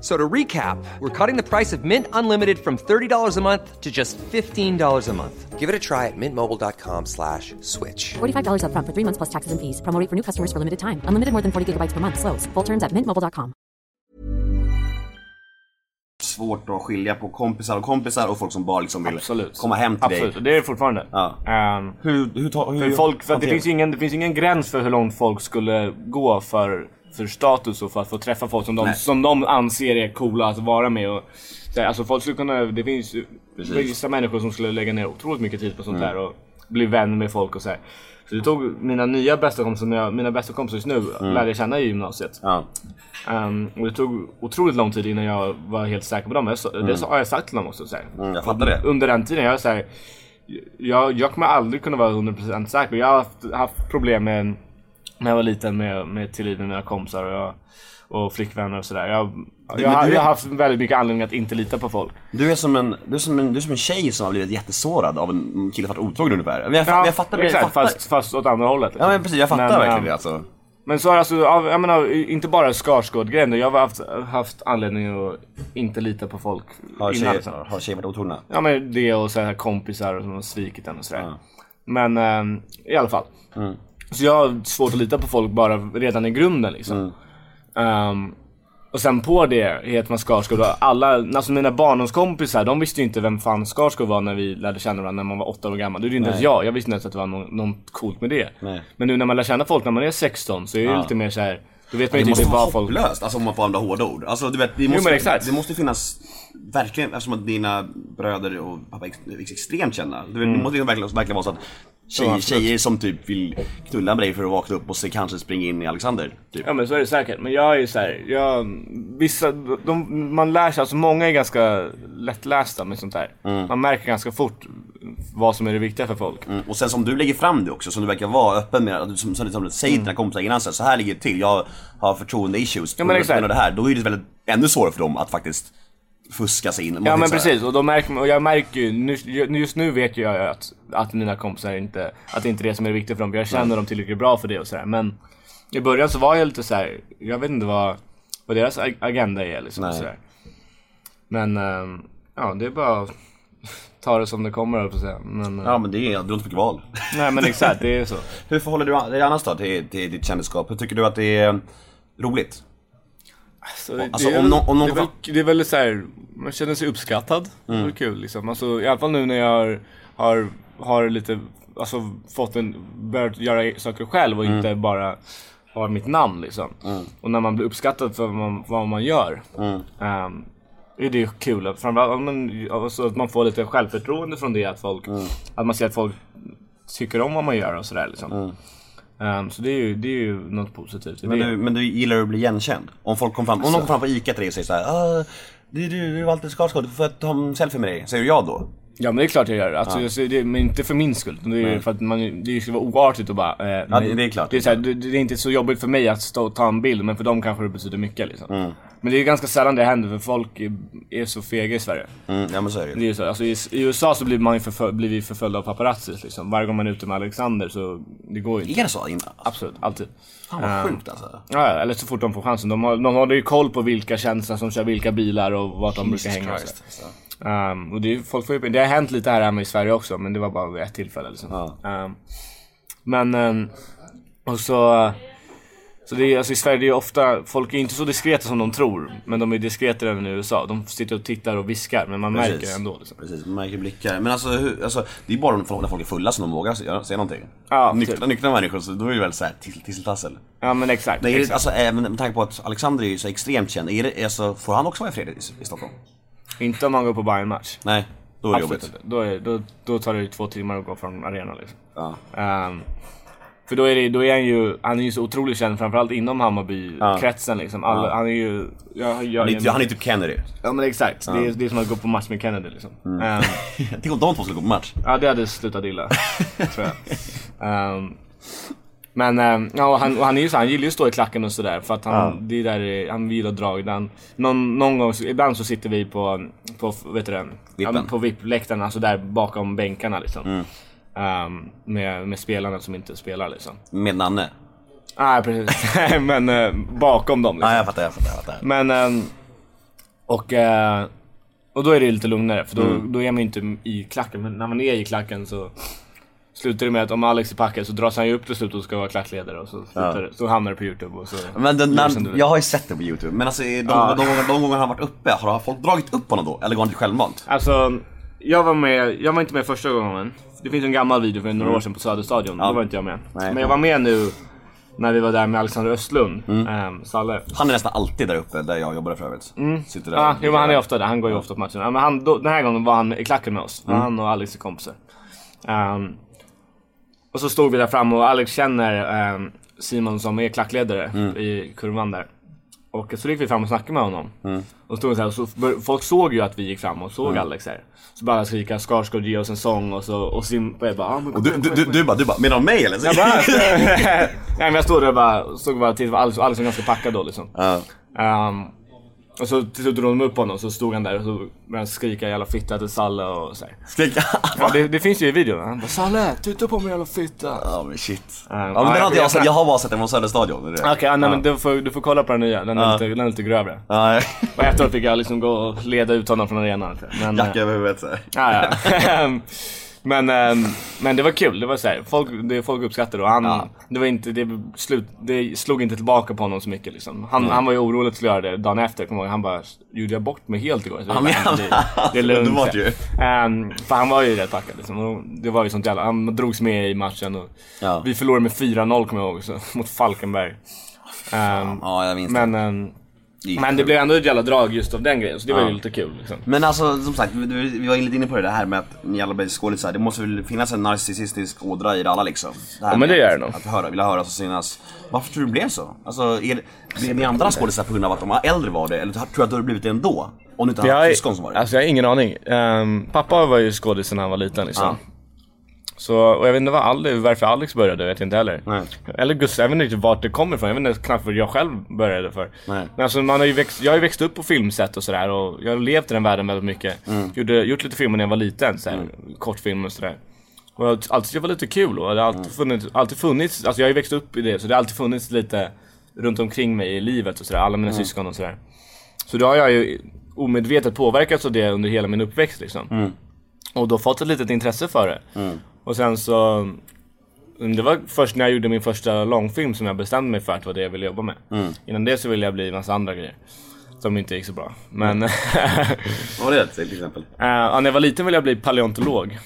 F- So to recap, we're cutting the price of Mint Unlimited from $30 a month to just $15 a month. Give it a try at mintmobile.com slash switch. $45 upfront for three months plus taxes and fees. Promo for new customers for limited time. Unlimited more than 40 gigabytes per month. Slows. Full terms at mintmobile.com. svårt att skilja på kompisar och kompisar och folk som bara liksom vill Absolut. komma hem till Absolut, dig. och det är det fortfarande. Ja. Ehm, Hur, hur, ta, hur för folk, för det, finns ingen, det finns ingen gräns för hur långt folk skulle gå för, för status och för att få träffa folk som de, Nej. som de anser är coola att vara med. Och, så här, alltså folk skulle kunna, det finns Precis. Mm. vissa människor som skulle lägga ner otroligt mycket tid på sånt där och bli vän med folk och så här. Så det tog mina nya bästa kompisar, mina bästa kompisar just nu, lärde jag känna i gymnasiet. Ja. Ehm, och det tog otroligt lång tid innan jag var helt säker på dem. Jag, sa- Det har jag sagt till dem också. Så. Mm, jag fattar det. Under den tiden, jag så här, jag, jag kommer aldrig kunna vara 100% säker. Jag har haft, haft problem med, när jag var liten med, med tillit med mina kompisar och, jag, och flickvänner och sådär. Jag, jag, jag har haft väldigt mycket anledning att inte lita på folk. Du är som en, du är som en, du är som en tjej som har blivit jättesårad av en kille som varit otrogen ungefär. Men jag, fa- jag fattar det. Jag exakt, fattar. fast, fast åt andra hållet. Ja men precis, jag fattar Men, verkligen ähm, det alltså. Men så har alltså, jag menar, inte bara Skarsgård-grejen. Jag har haft, haft anledning att inte lita på folk Har innan. tjejer, liksom. har tjejer varit otrogna? Ja men det och så här kompisar som har svikit en och sådär. Ja. Men ehm, i alla fall. Så jag har svårt att lita på folk bara redan i grunden liksom. Ehm, och sen på det heter man Skarsgård alla, alltså mina barndomskompisar de visste ju inte vem fan Skarsgård var när vi lärde känna varandra när man var åtta år gammal. Det är ju inte ens jag, jag visste inte ens att det var något coolt med det. Nej. Men nu när man lär känna folk när man är 16 så är det lite mer så här. Då vet man Det ju måste inte vad folk... hopplöst, alltså om man får använda hårda ord. Alltså du vet, det måste, men exakt. det måste finnas, verkligen, eftersom att dina bröder och pappa är ex- är extremt kända. Du vet, Mm. Det måste ju verkligen, verkligen vara så att tjejer, tjejer som typ vill knulla med dig för att vakna upp och se kanske springa in i Alexander. Typ. Ja men så är det säkert. Men jag är ju såhär, jag, vissa, de, man lär sig, alltså många är ganska lättlästa med sånt där. Man märker ganska fort vad som är det viktiga för folk. Mm. Och sen som du lägger fram det också, som du verkar vara öppen med, som, som, som du säger till dina kompisar innan, så här, så här ligger det till, jag har förtroende issues Ja, men exakt. grund av det här. Då är det väldigt, ännu svårare för dem att faktiskt fuska sig in. Man Ja men så precis, och, då märker, och jag märker ju, nu, just nu vet jag att, att mina kompisar inte, att det inte är det som är det viktiga för dem. Jag känner dem tillräckligt bra för det och sådär. Men i början så var jag lite så här, jag vet inte vad, vad deras ag- agenda är liksom. Nej. Sådär. Men ehm, ja, det är bara att ta det som det kommer på säga. Men, eh, Ja men det är, du har inte mycket val. Nej men exakt, det är så. Hur förhåller du dig annars då till, till ditt kändisskap? Hur tycker du att det är roligt? Så det, Alltså, det, är om väl, nå- om någon det, är väl, det är väl så här, man känner sig uppskattad. Det är väl kul liksom. Alltså, I alla fall nu när jag har, har, lite alltså, fått en, börjat göra saker själv och inte bara har mitt namn liksom. Och när man blir uppskattad för vad man, vad man gör. ehm, är det kul. Framförallt men, alltså, att man får lite självförtroende från det. Att, folk, att man ser att folk tycker om vad man gör och sådär liksom. Ehm, så det är, ju, det är ju något positivt Men det. du, men du gillar att bli igenkänd? Om folk kommer fram, om någon kommer fram på ICA till dig och säger såhär ah, du, du, du är Walter Skarsgård, du får ta en selfie med dig. Säger du ja då? Ja men det är klart jag gör. Alltså, jag ser det. Men inte för min skull. Det är ju för att man, det skulle vara oartigt att bara... Eh, Ja, det- det är klart. Det är, så här, det, det är inte så jobbigt för mig att stå och ta en bild, men för dem kanske det betyder mycket liksom. Mm. Men det är ganska sällan det händer för folk är, så fega i Sverige. Mm, ja men så är det Det ju. är ju så. Alltså, i, I USA så blir, man ju förfölj, blir vi förföljda av paparazzis liksom. Varje gång man är ute med Alexander så det går ju inte. Är det så? Absolut, alltid. Fan vad Ehm, sjukt alltså. Ja, eller så fort de får chansen. De, har, de håller ju koll på vilka kändisar som kör vilka bilar och vart de brukar hänga. Christ, alltså. Um, och det, är- folk får ju, det har hänt lite här hemma i Sverige också, men det var bara vid ett tillfälle. Liksom. Ja. Um, men, um, och så... Så det är, alltså i Sverige det är ofta, folk är inte så diskreta som de tror, men de är diskretare än i USA. De sitter och tittar och viskar, men man märker det ändå. Liksom. Precis, man märker blickar. Men alltså, hur, alltså det är bara när folk är fulla som de vågar säga, säga någonting. Ja, nyktra, typ. nyktra människor, så då är det väl såhär tiss- tisseltassel. Ja men exakt. Nej, är det, exakt. alltså, även med tanke på att Alexander är ju så extremt känd, är det, alltså, får han också vara i fred i, i Stockholm? Inte om man går på Bayern-match. Nej, då är det Absolut jobbigt. Då, är, då, då tar det ju två timmar att gå från arenan liksom. Ja. Ehm, för då är, det, då är han ju, han är ju så otroligt känd framförallt inom Hammarby-kretsen liksom. Alla, Han är ju... Jag, jag, Han är, han är typ Kennedy. Ja men exakt, det, är, det är som att gå på match med Kennedy liksom. Mm. Ehm, Tänk om de två skulle gå på match. ja det hade slutat illa, tror jag. Ehm, men ehm, ja, och han, och han, är ju så, han gillar ju att stå i klacken och sådär för att han, det är där, han gillar drag. Han, någon, någon gång, ibland så sitter vi på, på vet du det, ja, på VIP-läktaren, alltså där bakom bänkarna liksom. Mm. Ehm, med, med spelarna som inte spelar liksom. Med Nanne. Nej precis, men eh, bakom dem liksom. Ja, jag fattar, jag fattar, jag fattar. Men, ehm, och, eh, och då är det lite lugnare för då, Mm. då är man ju inte i klacken. Men när man är i klacken så slutar det med att om Alex är packad så dras han ju upp till slut och ska vara klackledare och så, slutar, det- så hamnar det på youtube och så Men den, när, jag har ju sett det på youtube, men alltså de, Ja. de, gånger, de gånger han varit uppe, har folk dragit upp honom då? Eller går han till självmant? Alltså, jag var med, jag var inte med första gången. Det finns en gammal video för några år sedan på Söderstadion, då var inte jag med. Nej. Men jag var med nu när vi var där med Alexander Östlund, mm. Salle. Han är nästan alltid där uppe, där jag jobbade för övrigt. Sitter där. Ja, jo, men han är ofta där. Han går ju ofta på matcherna. Ja, men han, då, den här gången var han i klacken med oss. Han och Alex är kompisar. Ehm, och så stod vi där framme och Alex känner ehm, Simon som är klackledare i kurvan där. Och så gick vi fram och snackade med honom. Och stod så här, och så folk såg ju att vi gick fram och såg Alex här. Så bara skrika Skarsgård ge oss en sång och så och Sim och jag bara ah, men Och du, du, du, du bara, du bara, menar de mig eller? jag bara, Nej men jag stod där och bara, såg bara till Alex, Alex var ganska packad då liksom. Ja. Ehm, och så till slut drog de upp honom så stod han där och så började han skrika jävla fitta till Salle och så här. Skrika. Ja, det, det finns ju i videon. Han bara Salle, titta på mig jävla fitta. Ja men shit. Ja, Ja men den har jag- jag sett, jag har bara sett den från Söderstadion. Okej, ja, nej, men du får, du får kolla på den nya. Den är, Ja. lite, den är lite grövre. Ja, Och efteråt fick jag liksom gå och leda ut honom från arenan. Men, jacka över huvudet såhär. Ja, ja. men, ehm, men det var kul, det var så här, folk, det, folk uppskattade och han, Ja. det var inte, det, slut, det slog inte tillbaka på honom så mycket liksom. Han, han var ju orolig att skulle göra det dagen efter, kommer han bara, gjorde jag bort mig helt igår? Så Ja, bara, det, det är lugnt. Det ju. Ehm, för han var ju rätt packad liksom. Det var ju sånt jävla, han drogs med i matchen och Ja. vi förlorade med 4-0 kommer jag ihåg, så, mot Falkenberg. Ehm, Ja jag minns men, det. gick men det blev ändå ett jävla drag just av den grejen, så det var ju lite kul liksom. Men alltså som sagt, vi, vi var lite inne på det här med att ni alla blir skådisar. Det måste väl finnas en narcissistisk ådra i det alla liksom? Det Ja, men det gör det nog. Att höra, vilja höras och synas. Varför tror du det blev så? Alltså, är blev ni andra skådisar på grund av att de äldre var det? Eller tror du att du hade blivit det ändå? Om du inte hade haft syskon som var det? alltså jag har ingen aning. Ehm, pappa var ju skådis när han var liten liksom. Så, och jag vet inte vad Alex, varför Alex började, vet jag inte heller. Nej. Eller Gustav, jag vet inte riktigt vart det kommer ifrån. Jag vet inte knappt vad jag själv började för. Nej. Men alltså man har ju växt, jag har ju växt upp på filmset och sådär och jag har levt i den världen väldigt mycket. Mm. Gjorde, gjort lite filmer när jag var liten, såhär, kortfilmer och sådär. Och jag har alltid det var lite kul och det har alltid, Mm. funnits, alltid funnits, alltså jag har ju växt upp i det så det har alltid funnits lite runt omkring mig i livet och sådär, alla Mm. mina syskon och sådär. Så då har jag ju omedvetet påverkats av det under hela min uppväxt liksom. Mm. Och då fått ett litet intresse för det. Och sen så, mm, det var först när jag gjorde min första långfilm som jag bestämde mig för att det var det jag ville jobba med. Mm. Innan det så ville jag bli en massa andra grejer. Som inte gick så bra. Men, Vad var det till exempel? Ja, när jag var liten ville jag bli paleontolog.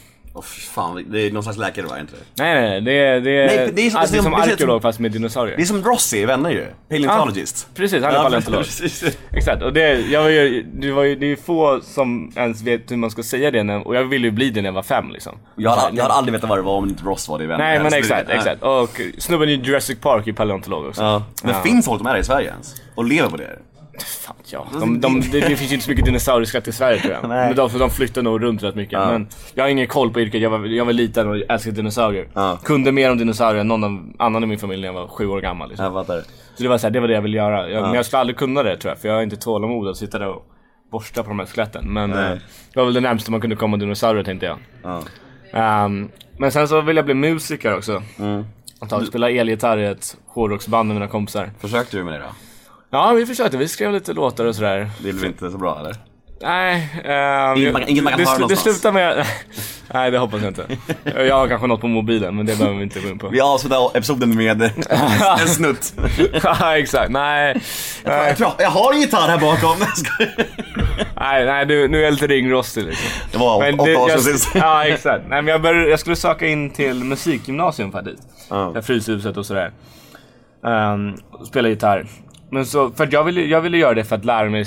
Fy fan, det är någon slags läkare va? Inte det? Nej nej, det är, det är, Nej, det är som- ah, det är som arkeolog fast med dinosaurier. Det är som Rossi i Vänner ju. Paleontologist. Ja, precis, han är paleontolog. precis. Exakt, och det, jag var ju, det var ju, det är få som ens vet hur man ska säga det när, och jag ville ju bli det när jag var fem liksom. Jag hade, jag hade aldrig vetat vad det var om inte Ross var det i Vänner. Nej men Så det- exakt, exakt. Och snubben i Jurassic Park är paleontolog också. Ja. Men Ja. finns folk som är det i Sverige ens? Och lever på det? Fan, ja. De, de, det, det finns ju inte så mycket dinosaurieskelett i Sverige tror jag. Nej. Men de, de flyttar nog runt rätt mycket. Ja. Men jag har ingen koll på yrket. Jag var, jag var liten och älskade dinosaurier. Ja. Kunde mer om dinosaurier än någon annan i min familj när jag var sju år gammal. Liksom. Jag fattar. Så det var, så här, det var det jag ville göra. Jag, Men jag skulle aldrig kunna det tror jag. För jag har inte tålamod att sitta där och borsta på de här skeletten. Men Nej. eh, det var väl det närmaste man kunde komma dinosaurier tänkte jag. Ja. Ehm, men sen så ville jag bli musiker också. Mm. Tag spela elgitarr i ett hårdrocksband med mina kompisar. Försökte du med det då? Ja, vi försökte. Vi skrev lite låtar och sådär. Det blev inte så bra eller? Nej, ehm, Inget man kan- inget man kan det, höra det slutar med... Nej, det hoppas jag inte. Jag har kanske något på mobilen, men det behöver vi inte gå in på. Vi avslutar episoden med en snutt. Ja, exakt. Nej, Jag, tror, jag har en gitarr här bakom. Nej, nej nu, nu är jag lite ringrostig liksom. Det var Men åtta år sedan sist. Ja, exakt. Nej, men jag, bör, jag skulle söka in till musikgymnasium faktiskt. Ja. Fryshuset och sådär. Um, spela gitarr. Men så, för jag ville, jag ville göra det för att lära mig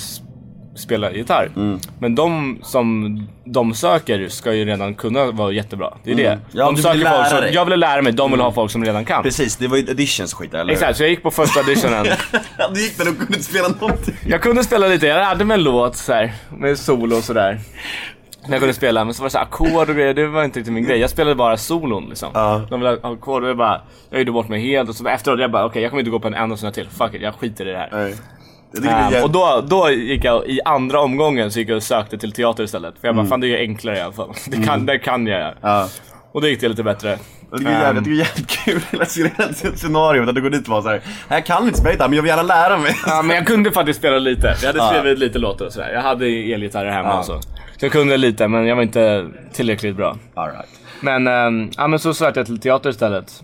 spela gitarr. Mm. Men de som de söker ska ju redan kunna vara jättebra. Det är det. Mm. Ja, de söker vill folk som, dig. jag ville lära mig, de vill ha folk som redan kan. Precis, det var ju auditions skit eller? Exakt, så jag gick på första auditionen. Du gick där och kunde inte spela någonting. Jag kunde spela lite, jag lärde mig en låt så här, med solo och sådär. När jag kunde spela, men så var det så ackord och grejer, det var inte riktigt min grej. Jag spelade bara solon liksom. Ja. De ville ha ackord och jag bara, jag gjorde bort mig helt och så efteråt jag bara, okej jag kommer inte gå på en enda sån här till. Fuck it, jag skiter i det här. Nej. Det Um, och då, då gick jag, i andra omgången så gick jag och sökte till teater istället. För jag bara, Mm. fan det är enklare i alla fall. Det kan, det kan jag. Ja. Och då gick det lite bättre. Jag tycker det är jävligt, jag tycker det är jävligt kul hela scenariot att du går dit och bara såhär, jag kan inte spela gitarr men jag vill gärna lära mig. Ja, men jag kunde faktiskt spela lite. Jag hade Ja. skrivit lite låtar och sådär. Jag hade elgitarrer hemma Ja. och så. Så jag kunde lite, men jag var inte tillräckligt bra. All right. Men, ähm, ja, men så sökte jag till teater istället.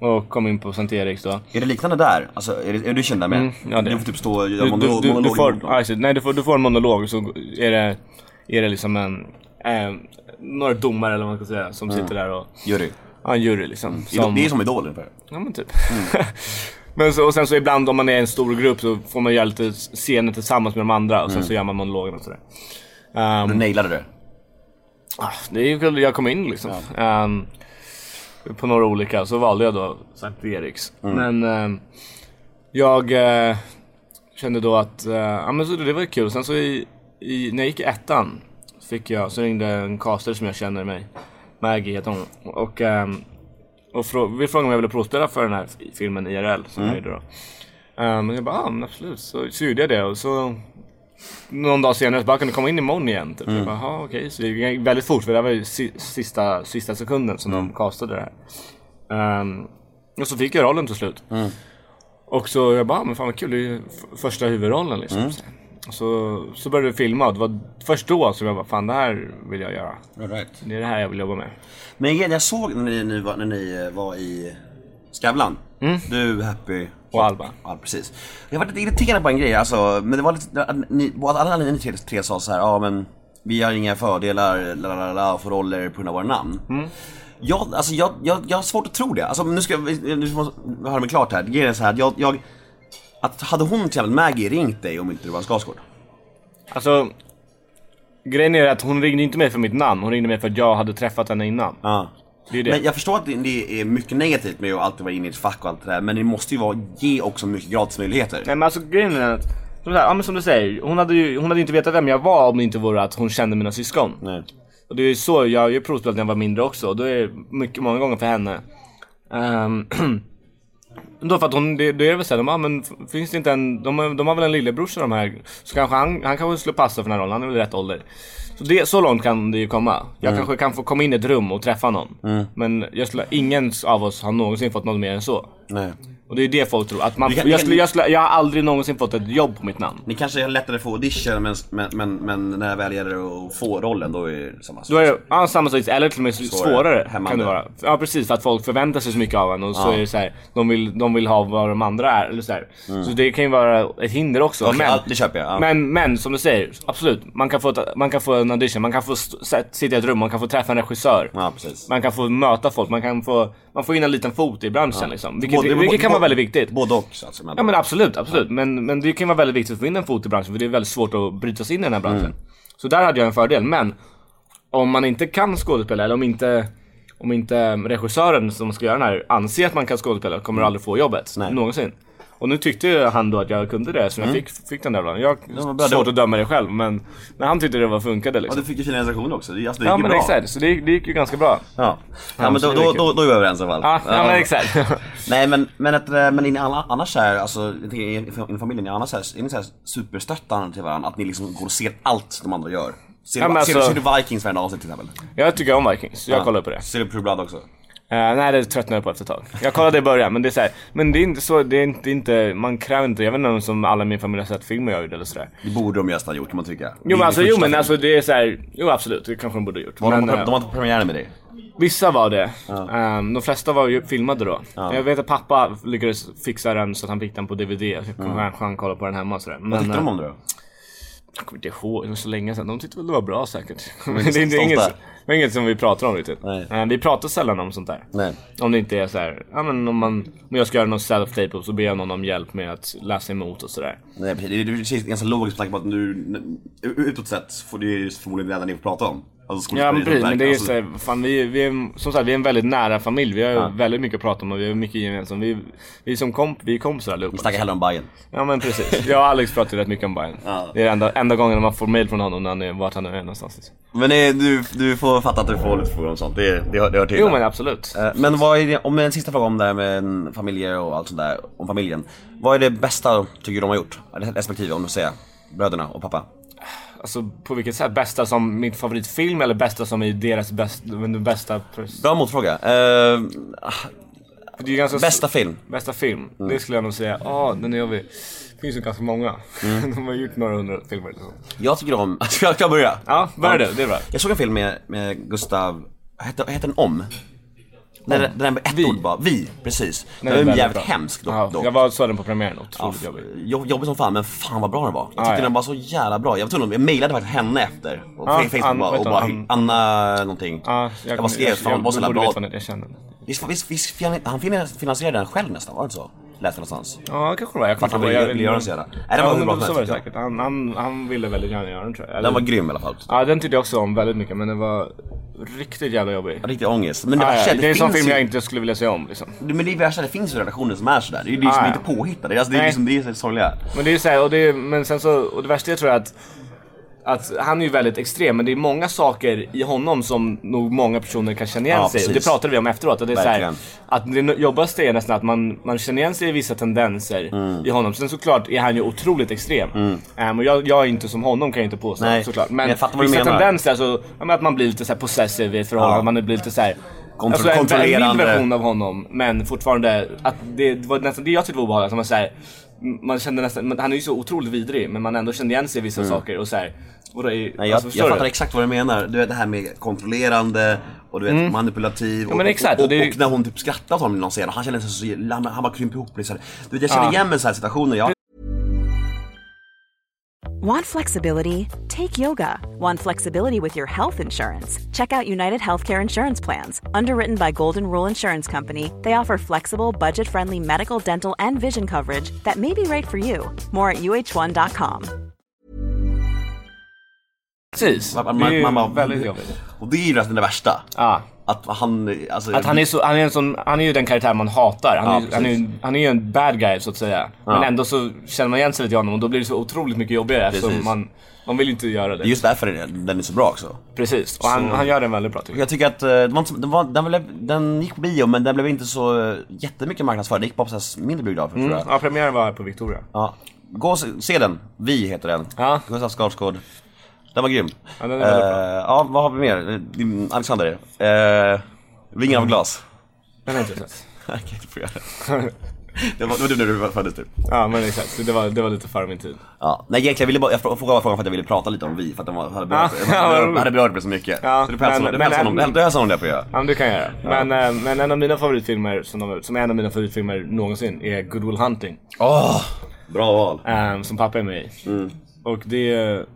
Och kom in på Sankt Eriks då. Är det liknande där? Alltså är, det, är du känd där med? Mm, ja, det Du får typ stå och Du, göra du, monolog, du, du, monolog får, nej, du, får, du får en monolog så är det, är det liksom en, eh, några domare eller vad man ska säga som sitter där och, Jury. ja en jury liksom. Mm. Idol- Det är som Idol ungefär. Ja men typ. men så, och sen så ibland om man är en stor grupp så får man göra lite scener tillsammans med de andra och sen så gör man monologen och sådär. Um, Du nailade det. Ah, det är ju kul, jag kom in liksom. Ehm, på några olika, så valde jag då Sankt Eriks. Men ehm, jag eh, kände då att, ja men så det var kul. Sen så i, i, när jag gick i ettan fick jag, så ringde en caster som jag känner mig, Maggie heter hon. Och, ehm, och frå, vi frågade om jag ville provspela för den här filmen IRL som jag gjorde då. Um, jag bara, ja men absolut. Så, så gjorde jag det och så någon dag senare så bara, kan du komma in imorgon igen? Typ. Bara, "Jaha, okej. Så det gick väldigt fort för det var ju si- sista, sista sekunden som de castade det här. Ehm, och så fick jag rollen till slut. Och så jag bara, "Ah, men fan vad kul, det är ju första huvudrollen liksom. Och Så, så började vi filma och det var först då som jag bara, fan det här vill jag göra. Right. Det är det här jag vill jobba med. Men igen, jag såg när ni, ni, var, när ni eh, var i Skavlan. Du, Happy Och Alba. Ja, precis. Jag var lite irriterad på en grej, alltså, men det var lite, ni, alla ni tre, tre sa så här, ja men vi har inga fördelar, la la la för roller på grund av våra namn. Jag, alltså, jag, jag, jag har svårt att tro det. Alltså, nu ska jag, nu måste jag höra mig klart här. Grejen är så här, att jag, jag, att hade hon till exempel Maggie ringt dig om inte du var en Skarsgård? Alltså, grejen är att hon ringde inte mig för mitt namn, hon ringde mig för att jag hade träffat henne innan. Ja. Det det. Men jag förstår att det, är mycket negativt med att alltid vara inne i ett fack och allt det där, men det måste ju vara, ge också mycket gratismöjligheter. Nej men alltså grejen är att, som, här, ja, men som du säger, hon hade ju hon hade inte vetat vem jag var om det inte vore att hon kände mina syskon. Nej. Och det är ju så, jag har ju provspelat när jag var mindre också och då är det mycket, många gånger för henne. Um, då för att hon, det, det är väl såhär, de, bara, men finns det inte en, de, har- de har väl en lillebrorsa de här, så kanske han, han kanske skulle passa för den här rollen, han är väl rätt ålder. Så, det, så långt kan det ju komma. Jag kanske kan få komma in i ett rum och träffa någon. Men jag skulle, ingen av oss har någonsin fått något mer än så. Nej. Och det är det folk tror. Att man, kan- jag, skulle, jag, skulle, jag har aldrig någonsin fått ett jobb på mitt namn. Ni kanske har lättare att få audition men, men, men, men när det väl gäller att få rollen då är det samma sak. Då är det ja, samma sak, eller till och med svårare, Hämmande. kan det vara. Ja precis, för att folk förväntar sig så mycket av en och så Ja. är det så här, de vill, de vill ha vad de andra är. Eller så, här. så det kan ju vara ett hinder också. Okej, men, ja, det köper jag, ja. men, men som du säger, absolut. Man kan, få ett, man kan få en audition, man kan få sitta i ett rum, man kan få träffa en regissör. Ja. Man kan få möta folk, man kan få, man får in en liten fot i branschen liksom. Vilket, Både- vilket kan både- vara väldigt viktigt. Både och så alltså, men Ja men absolut, absolut. Men, men det kan vara väldigt viktigt att få in en fot i branschen för det är väldigt svårt att bryta sig in i den här branschen. Mm. Så där hade jag en fördel. Men om man inte kan skådespela eller om inte, om inte regissören som ska göra den här anser att man kan skådespela kommer du aldrig få jobbet. Nej. Någonsin. Och nu tyckte han då att jag kunde det så jag fick, fick den där rollen. Jag har svårt att döma det själv men när han tyckte det var funkade Ja, liksom. du fick ju fina recensioner också. Det, alltså, det Ja gick ju men bra. exakt, så det, det gick ju ganska bra. Ja, ja men då, då, då, då är vi överens i alla fall. Ja, ja men exakt. Nej men, men, ett, men är ni alla, annars är, alltså, jag tänker, i i familjen, är, ni annars är, är ni så här superstöttande till varandra? Att ni liksom går och ser allt de andra gör? Ser, Ja, du, men ser, du- alltså- ser du Vikings varenda avsnitt till exempel? jag tycker om Vikings, jag kollar på det. Ser du True Blood också? Eh, nej det tröttnade jag på efter ett tag. Jag kollade i början men det är så här, men det är inte så, det är inte, det är inte man kräver inte, jag vet inte om som alla min familj har sett filmer jag gjorde eller sådär. Det borde de ju nästan ha gjort kan man tycka. Jo men alltså, jo men alltså det är så här, jo absolut det kanske de borde ha gjort. Var men, de, eh, de var inte på premiären med dig? Vissa var det. Ehm, de flesta var ju filmade då. Jag vet att pappa lyckades fixa den så att han fick den på DVD. Jag mm. kolla på den hemma och sådär. Vad tyckte de eh, om det då? Jag kommer inte ihåg, det var så länge sedan. De tyckte väl det var bra säkert. Men det är inte inget, det är inget som vi pratar om riktigt. Nej. Eh, vi pratar sällan om sånt där. Nej. Om det inte är så här, ja men om man, om jag ska göra någon self-tape så ber jag någon om hjälp med att läsa emot och sådär. Nej precis, det är- ganska logiskt med tanke på att du, utåt sett får ju förmodligen det enda ni får prata om. Alltså Ja men precis, men det är ju alltså, såhär, fan vi, vi är, som sagt vi är en väldigt nära familj. Vi har väldigt mycket att prata om och vi har mycket gemensamt. Vi, vi som komp, vi är kompisar allihopa. Ni snackar hellre om Bajen. Ja men precis. Jag och Alex pratar ju rätt mycket om Bayern. Det är enda, enda gången man får mail från honom när han är, vart han är någonstans. Liksom. Men det, du, du får fatta att du får lite frågor om sånt, det, det, hör, det hör till. Jo där. men absolut. Eh, Men vad är det, om en sista fråga om det här med familjer och allt sånt där, om familjen. Vad är det bästa tycker du de har gjort? Respektive om du säger bröderna och pappa. Alltså på vilket sätt? Bästa som min favoritfilm eller bästa som i deras bäst, bästa... Bra motfråga. Ju ganska bästa film? Bästa film? Det skulle jag nog säga. Ja, den är jobbig. Det finns ju ganska många. De har gjort några hundra filmer. Liksom. jag tycker om, jag kan börja. Ja, börja du. Det är bra. Jag såg en film med, med Gustav, vad heter den om? Den, den med ett Vi. ord bara, Vi, precis. Den, är är väldigt jävligt bra. hemsk dock. Ja, dock. jag var, såg den på premiären. Ja, Otroligt jobbig. jobb, jobbig som fan men fan vad bra den var. Jag tyckte ja. den var så jävla bra. Jag var tvungen, jag mejlade faktiskt henne efter. Och Ja, Facebook Ann- bara, och bara Ann- Anna någonting. Ja, jag, bara skrev, fan det var så jävla bra. veta Jag känner den. Visst, visst, visst han finan- finansierade den själv nästan, var det så? Läste jag någonstans. Ja, kanske det var. Jag han kommer inte ihåg. ville göra den så gärna. Nej, den var hur bra som var helst. Han, han, han ville väldigt gärna göra den tror jag. Den var grym i alla fall. Ja, den tyckte jag också om väldigt mycket, men den var riktigt jävla jobbig. Riktig ångest. Men det värsta ja, är det är en sån film jag inte skulle vilja se om liksom. Men det är värsta, det finns ju relationer som är sådär. Det är ju liksom Ah, ja. inte påhittade. Alltså, det är Nej. liksom, det är sorgliga. Men det är ju såhär, och det är, men sen så, och det värsta jag tror är att att han är ju väldigt extrem, men det är många saker i honom som nog många personer kan känna igen Ja, sig i. Och Det pratade vi om efteråt. Och det är så här, Verkligen. att det jobbigaste är nästan att man, man känner igen sig i vissa tendenser Mm. i honom. Sen såklart är han ju otroligt extrem. Ehm, och jag, jag är inte som honom kan jag inte påstå Nej, såklart. men Men, vissa tendenser, alltså, att man blir lite så här possessive i ett förhållande, Ja. att man blir lite så här. Kontro- Alltså en, en mild version av honom, men fortfarande att det, det var nästan det jag tyckte var obehagligt. Att man, så här, man kände nästan, han är ju så otroligt vidrig, men man ändå kände igen sig i vissa saker och så här, och det är, Mm. Nej, jag, alltså, jag du? fattar exakt vad du menar. Du vet det här med kontrollerande och du vet manipulativ. men och, exakt, och, och och, och när hon typ skrattar åt honom i någon scen, han känner sig så, han, han bara krymper ihop liksom. Du vet jag känner Ja. igen mig i så här situationer. Jag, Want flexibility? Take yoga. Want flexibility with your health insurance? Check out United Healthcare Insurance Plans. Underwritten by Golden Rule Insurance Company, they offer flexible, budget friendly medical, dental, and vision coverage that may be right for you. More at uh1.com. Precis, man, det är ju man bara- väldigt jobbigt. Och det är ju nästan det värsta. Ja. Att han, alltså, Att han är, så, han, är en sån, han är ju den karaktär man hatar. Han, Ja, är, han, är, ju- han är ju en bad guy så att säga. Men Ja. ändå så känner man igen sig lite i honom och då blir det så otroligt mycket jobbigare eftersom man, man vill inte göra det. Är just därför den den är så bra också. Precis, och han, Så- han gör den väldigt bra tycker jag. Jag tycker att det var inte, så- den, var, den, blev, den gick på bio men den blev inte så eh, jättemycket marknadsförd. Den gick på här mindre biografer tror jag. Ja, premiären var på Victoria. Ja. Gå och se, se den. Vi heter den. Ja. Gustav Skarsgård. Den var grym. Ja, den är bra. Eh, ja, vad har vi mer? Eh, Alexander. Uh, Vingar av glas. Den har jag inte sett. Jag kan inte få göra det. Det var, det var nu du föddes typ. Ja men exakt, det var, det var lite före min tid. Ja, nej egentligen ville jag bara, jag frågade bara frågan för att jag ville prata lite om vi, för att de hade berört, Ja, ja, hade berört det så mycket. Ja, så du får hälsa honom- du får du det får jag. Ja men det kan göra. Men, eh, men en av mina favoritfilmer, som, de, som är en av mina favoritfilmer någonsin, är Good Will Hunting. Åh, bra val. eh, som pappa är med i. Och det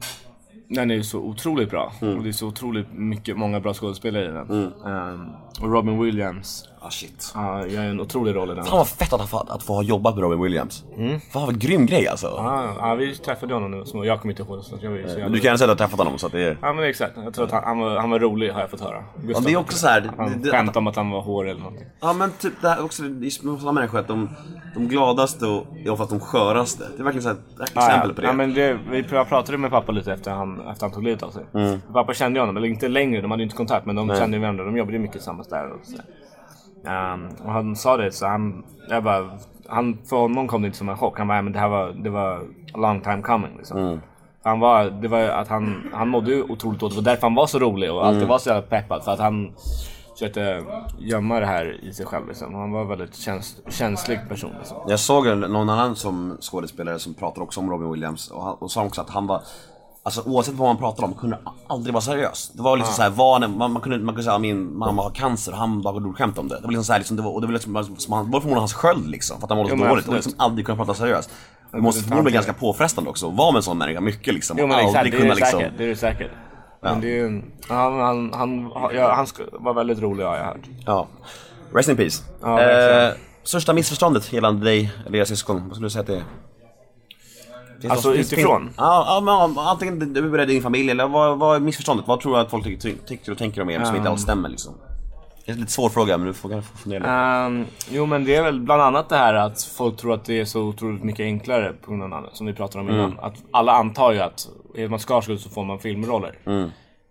den är ju så otroligt bra. Och det är så otroligt mycket, många bra skådespelare i den. Eh, och Robin Williams, Ah shit. ja, gör en otrolig roll i den. Fan vad fett att få, att få ha jobbat med Robin Williams. Fan vad grym grej alltså. Ja, ja, vi träffade honom nu, så jag kommer inte ihåg det. Så jag ju så Men jävla- du kan gärna säga att du har träffat honom så att det är... Ja men exakt, jag tror att han, han, var, han var rolig har jag fått höra. Gustav, det är också så här, Han det- skämtade om att han var hår eller någonting. Ja men typ det här också, det är sådana människor att de, de gladaste och är oftast de sköraste. Det är verkligen så här, ett exempel på det. Ja, men det, vi jag pratade med pappa lite efter han, efter han tog livet av sig. Mm. Pappa kände ju honom, eller inte längre, de hade ju inte kontakt men de kände ju varandra. De jobbade ju mycket tillsammans där. Och, så. Ehm, och han sa det så han, jag bara, han, för honom kom det inte som en chock. Han bara, "Ja, men det här var, det var a long time coming liksom. Mm. Han var, det var att han, han mådde otroligt dåligt. Det var därför han var så rolig och Mm. alltid var så jävla peppad. För att han försökte gömma det här i sig själv liksom. Han var en väldigt käns, känslig person liksom. Jag såg någon annan som skådespelare som pratade också om Robin Williams och, han, och sa också att han var Alltså oavsett vad man pratade om kunde aldrig vara seriös. Det var liksom såhär, var, man, man, kunde, man kunde säga min mamma har cancer och han bara drog skämt om det. Det var liksom såhär, liksom, det var, och det var liksom, som han, det var förmodligen hans sköld liksom, för att han mådde så dåligt och absolut. liksom aldrig kunna prata seriöst. Det måste förmodligen bli ganska påfrestande också, att vara med en sån människa mycket liksom. Jo och men exakt, aldrig det är kunna liksom... säkert. Det är det säkert. Men det är ju, han, han, han, ja, han var väldigt rolig har jag hört. Ja. Rest in peace. Ja, eh, största missförståndet gällande dig eller era syskon, vad skulle du säga att det är? Finns Alltså, det- finns- utifrån? finns- Ja, ja men antingen du eller din familj eller vad, vad är missförståndet? Vad tror du att folk tycker, tycker och tänker om er som inte alls stämmer liksom? Det är en lite svår fråga men du får kanske fundera lite. Ehm, jo men det är väl bland annat det här att folk tror att det är så otroligt mycket enklare på grund av som vi pratade om innan. Att alla antar ju att är man Skarsgård så får man filmroller.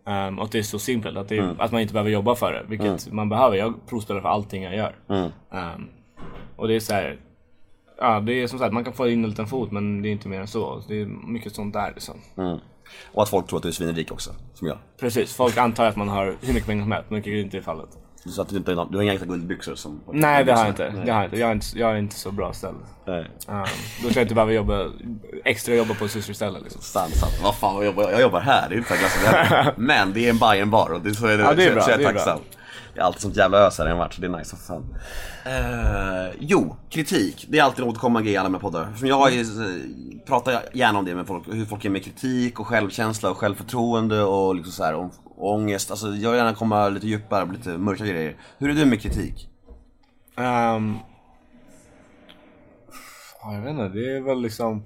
Ehm, och att det är så simpelt, att, är, att man inte behöver jobba för det. Vilket man behöver. Jag provspelar för allting jag gör. Ehm, och det är så här. Ja, det är som sagt, man kan få in en liten fot men det är inte mer än så. Det är mycket sånt där liksom. Och att folk tror att du är svinrik också, som jag. Precis, folk antar att man har hur mycket pengar som helst, men det är inte fallet. Så att du, inte, du har inga extra guldbyxor som... Nej det har jag inte. Det har jag inte. Jag är inte, jag är inte så bra ställd. Nej. Um, då ska jag inte behöva jobba, extra jobba på systerställe liksom. Sant, sant. Vad fan, jag jobbar, jag jobbar här, det är ungefär glass Men det är en Bajen bar och det, så är det, Ja, det är så, bra, så jag är tacksam. Det är alltid sånt jävla ös här i en match, så det är nice som fan. Eh, jo, kritik. Det är alltid en återkommande grej i alla mina poddar. Som jag är, eh, pratar gärna om det med folk, hur folk är med kritik och självkänsla och självförtroende och liksom så här, om, ångest. Alltså jag vill gärna komma lite djupare, lite mörka grejer. Hur är du med kritik? Um, ja, jag vet inte, det är väl liksom...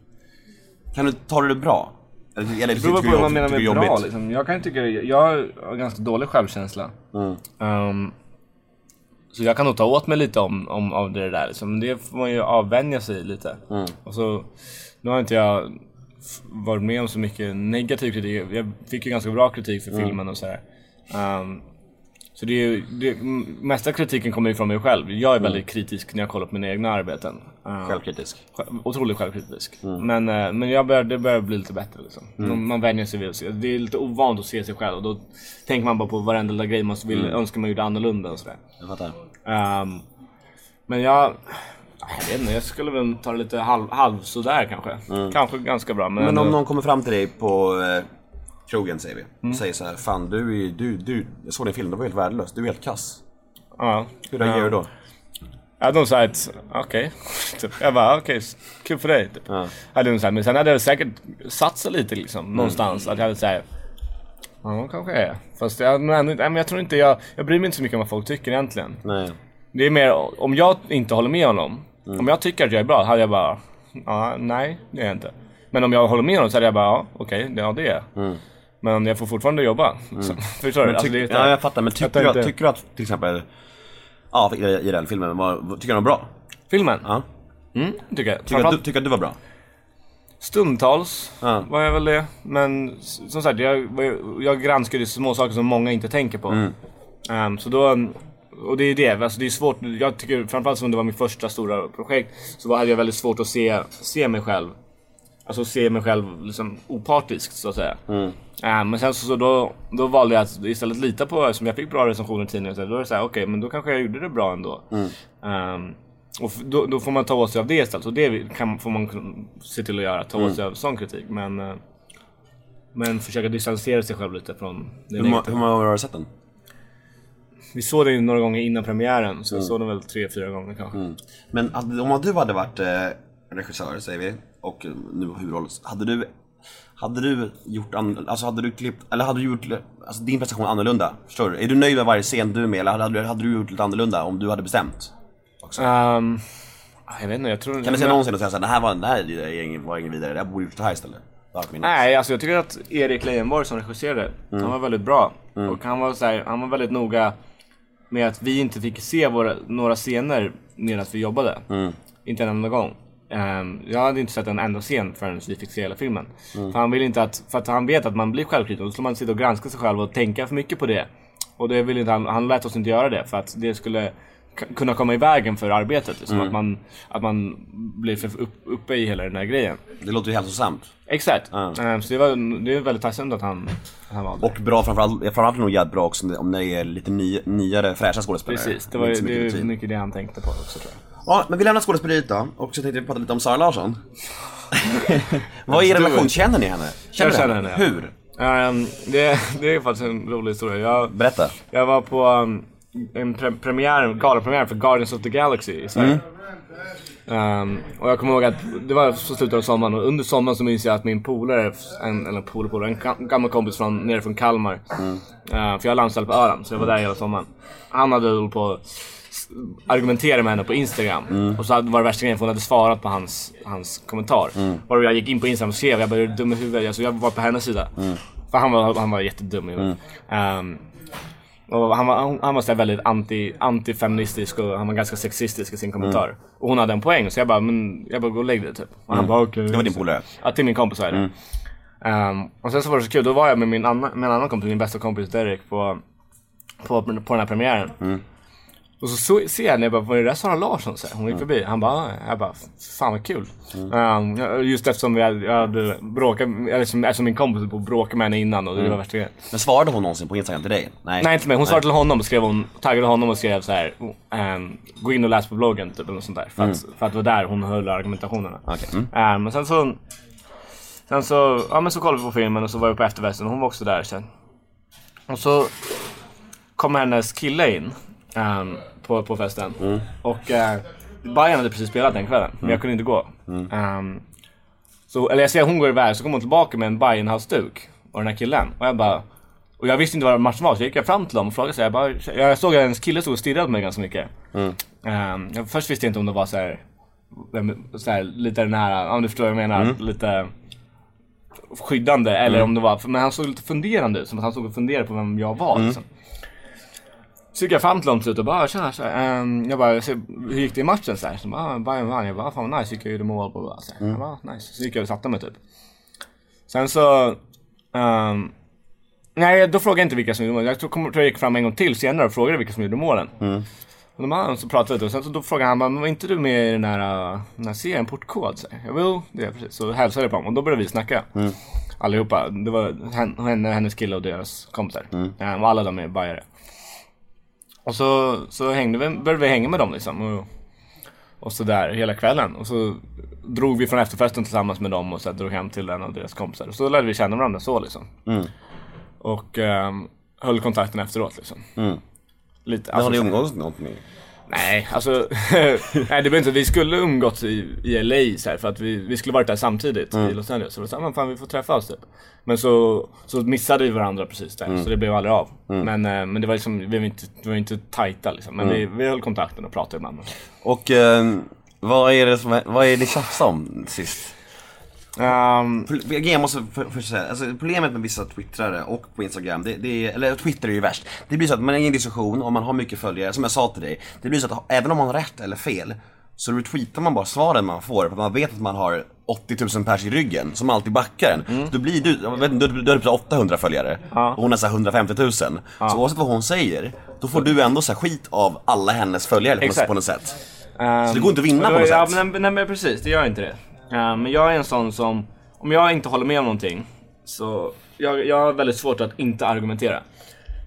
Kan du ta det bra? Eller, eller Det beror på vad man menar med bra jobbigt? liksom. Jag kan tycka, jag har ganska dålig självkänsla. Um, så jag kan nog ta åt mig lite om, om, av det där liksom. Men det får man ju avvänja sig lite. Och så, nu har inte jag varit med om så mycket negativ kritik. Jag fick ju ganska bra kritik för filmen och sådär. Um, så det är ju, det, mesta kritiken kommer ju från mig själv. Jag är väldigt kritisk när jag kollar på mina egna arbeten. Um, Självkritisk. Själv- Otroligt självkritisk. Men, eh, men jag börjar, det börjar bli lite bättre liksom. Man- Man vänjer sig vid att se. Det är lite ovant att se sig själv och då tänker man bara på varenda lilla grej man vill, önskar man gjorde annorlunda och sådär. Jag fattar. Ehm, men jag... Jag vet inte, jag skulle väl ta det lite halv, halv sådär kanske. Kanske ganska bra men, Men om någon kommer fram till dig på eh, krogen säger vi och säger så här, fan du är du, du, jag såg din film, du var helt värdelös, du är helt kass. Ja. Hur reagerar du då? Jag hade nog sagt okej. Typ. Jag bara okej, kul för dig. Typ. Ja. Hade nog sagt, men sen hade jag säkert satt sig lite liksom någonstans. Att jag hade sagt Ja, kanske är. Fast jag, men, men jag tror inte jag, jag bryr mig inte så mycket om vad folk tycker egentligen. Nej. Det är mer om jag inte håller med honom. Om jag tycker att jag är bra hade jag bara, ja, nej det är jag inte. Men om jag håller med honom så hade jag bara, ja okej, det- ja det är jag. Men jag får fortfarande jobba. Så, förstår du? Alltså, det ja jag fattar, men tycker, tar du, tycker du att till exempel, ja i, i den filmen, var, tycker du den var bra? Filmen? Ja. Mm, tycker jag. Tycker du, tycker att du var bra? Stundtals Ja. var jag väl det. Men som sagt, jag, jag granskade små saker som många inte tänker på. Mm. Ehm, så då, och det är det, alltså det är svårt. Jag tycker framförallt som det var mitt första stora projekt så hade jag väldigt svårt att se, se mig själv. Alltså se mig själv liksom opartiskt så att säga. Mm. Ehm, men sen så, så då, då valde jag att istället lita på, som jag fick bra recensioner i tidningen, så då är det såhär, okej men då kanske jag gjorde det bra ändå. Mm. Ehm, Och då, då får man ta åt sig av det istället. Och det kan, får man se till att göra, ta Mm. åt sig av sån kritik. Men, eh, men försöka distansera sig själv lite från det Hur, ma- hur många gånger har du sett den? Vi såg den ju några gånger innan premiären, Mm. så jag såg den väl tre, fyra gånger kanske. Men hade, om du hade varit eh, regissör, säger vi, och eh, nu huvudroll, hade du hade du gjort, an, alltså hade du klippt, eller hade du gjort alltså din prestation annorlunda? Förstår du? Är du nöjd med varje scen du är med eller hade, du- hade du gjort lite annorlunda om du hade bestämt? Ehm, jag vet inte, jag tror... Kan du säga någonsin och säga såhär, det här var, det här var ingen vidare, det här borde gjort så här istället? Nej, alltså jag tycker att Erik Leijonborg som regisserade, Mm. han var väldigt bra. Och han var, så här, han var väldigt noga med att vi inte fick se våra, några scener medan vi jobbade. Mm. Inte en enda gång. Ehm, jag hade inte sett en enda scen förrän vi fick se hela filmen. Mm. För han vill inte att, för att han vet att man blir självkritisk och då ska man sitta och granska sig själv och tänka för mycket på det. Och det vill inte han, han lät oss inte göra det för att det skulle kunna komma i vägen för arbetet. Liksom. Mm. Att, man, att man blir för upp, uppe i hela den här grejen. Det låter ju hälsosamt. Exakt. Ehm, så det, var, det är väldigt tacksamt att han, att han valde Och bra framförallt, framförallt nog jävligt bra också om det är lite ny, nyare, fräscha skådespelare. Precis, det var ju det mycket mycket det han tänkte på också tror jag. Ja, men vi lämnar skådespeleriet då, och så tänkte vi prata lite om Sara Larsson. Vad är er relation? Känner ni henne? Jag du känner henne. Hur? Ehm, det, det är faktiskt en rolig historia. Jag, Berätta. jag var på um, en pre premiär, galapremiär för Guardians of the Galaxy i Sverige. Ehm, och jag kommer ihåg att det var så slutet av sommaren och under sommaren så minns jag att min polare, en, eller polare, en gammal kompis från, nere från Kalmar. Ehm, för jag är landställd på Öland så jag var där hela sommaren. Han hade hållit på att s- argumentera med henne på Instagram. Och så var det värsta grejen för hon hade svarat på hans, hans kommentar. Varför jag gick in på Instagram och skrev, jag bara är du dum i huvudet? Alltså, jag var på hennes sida. För han var, han var jättedum i huvudet. Ehm, och han var, han var så väldigt anti, anti-feministisk och han var ganska sexistisk i sin kommentar. Och hon hade en poäng så jag bara, men jag bara gå och lägg dig typ. Och han bara okej. Det var din polare? Ja, till min kompis var det. Ehm, och sen så var det så kul, då var jag med min annan, med en annan kompis, min bästa kompis Derek på, på, på den här premiären. Och så, så ser jag när jag bara, var det där Sara Larsson? Så här, hon gick förbi. Han bara, "Ja." jag bara, fan vad kul. Ehm, ja, just eftersom vi hade, jag hade bråkat, eller som, eftersom min kompis på att bråka med henne innan och det var värsta grejen. Men svarade hon någonsin på Instagram till dig? Nej. Nej inte mig, hon svarade till honom och skrev hon, taggade honom och skrev så här. ehm, gå in och läs på bloggen typ eller något sånt där. För, att, för att det var där hon höll argumentationerna. Okej, mm. Ehm, men sen så, sen så, ja men så kollade vi på filmen och så var vi på efterfesten och hon var också där sen. Och så kom hennes kille in ehm, på, på festen. Och uh, Bayern hade precis spelat den kvällen, men jag kunde inte gå. Ehm, så, eller jag ser att hon går iväg, så kommer hon tillbaka med en Bajen-halsduk och den här killen. Och jag bara... Och jag visste inte vad matchen var, så jag gick fram till dem och frågade så jag, bara, jag såg att hennes kille stod och stirrade på mig ganska mycket. Ehm, jag, först visste jag inte om det var så här, så här lite nära, om du förstår vad jag menar, lite skyddande eller om det var, men han såg lite funderande ut, som att han stod och funderade på vem jag var liksom. Så gick jag fram till dem till slut och bara tjena, tjena. ehm, jag bara, så, hur gick det i matchen så här? Så bara, ah, Bayern vann. Jag bara, fan vad nice, gick jag gjorde mål på. Så här. Jag bara, ah, nice. Så gick jag och satte mig typ. Sen så, ehm, nej då frågade jag inte vilka som gjorde målen. Jag tror, kom, tror jag gick fram en gång till senare och frågade vilka som gjorde målen. Och de bara, så pratade lite och sen så då frågade han men var inte du med i den här, uh, den här serien Portkod? Så jag jo, det är jag precis. Så hälsade jag på dem och då började vi snacka. Allihopa. Det var hen- henne, hennes kille och deras kompisar. Ehm, och alla de är bajare. Och så, så hängde vi, började vi hänga med dem liksom. Och, och så där hela kvällen. Och så drog vi från efterfesten tillsammans med dem och så drog hem till en av deras kompisar. Och så lärde vi känna varandra så liksom. Och ehm, höll kontakten efteråt liksom. Lite, Men har ni så- umgåtts något med? Nej, alltså. nej, det behöver inte. Vi skulle umgåtts i, i LA så här, för att vi, vi skulle varit där samtidigt i Los Angeles. Så vi sa, men fan vi får träffas typ. Men så, så missade vi varandra precis där, så det blev aldrig av. Men, eh, men det var liksom, vi var inte, vi var inte tajta liksom. Men vi, vi höll kontakten och pratade ibland. Och eh, vad är det som, vad är det ni tjafsade om sist? Um, Jag måste för, först säga, alltså problemet med vissa twittrare och på Instagram, det, det är, eller Twitter är ju värst. Det blir så att man är i en diskussion och man har mycket följare, som jag sa till dig. Det blir så att även om man har rätt eller fel, så retweetar man bara svaren man får, för att man vet att man har 80 000 pers i ryggen som alltid backar en. Då blir du, jag vet inte, du, du har typ så 800 följare och hon har så här 150 000. Så oavsett vad hon säger, då får du ändå så skit av alla hennes följare på något- Exakt. på något sätt. ehm, Så det går inte att vinna på något ja, sätt. Men, nej, men precis, det gör inte det. Ehm, men jag är en sån som, om jag inte håller med om någonting, så jag, jag har väldigt svårt att inte argumentera.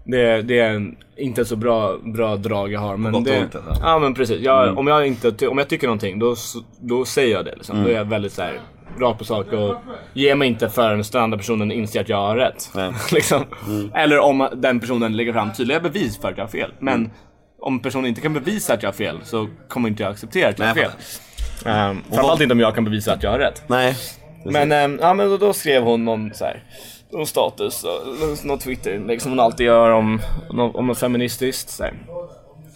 Det, det är en, inte så bra, bra drag jag har. Men det, ont, alltså. Ja men precis. Jag, om, jag inte, om jag tycker någonting då, då säger jag det. Liksom. Mm. Då är jag väldigt så här, rakt på sak och ger mig inte förrän den andra personen inser att jag har rätt. Liksom. Mm. Eller om den personen lägger fram tydliga bevis för att jag har fel. Men Mm. om personen inte kan bevisa att jag har fel så kommer inte jag acceptera att jag har fel. Um, framförallt inte om jag kan bevisa att jag har rätt. Nej. Men, ehm, ja, men då, då skrev hon någon, så här, någon status, någon Twitter-inlägg som hon alltid gör om, om, om något feministiskt. Så här.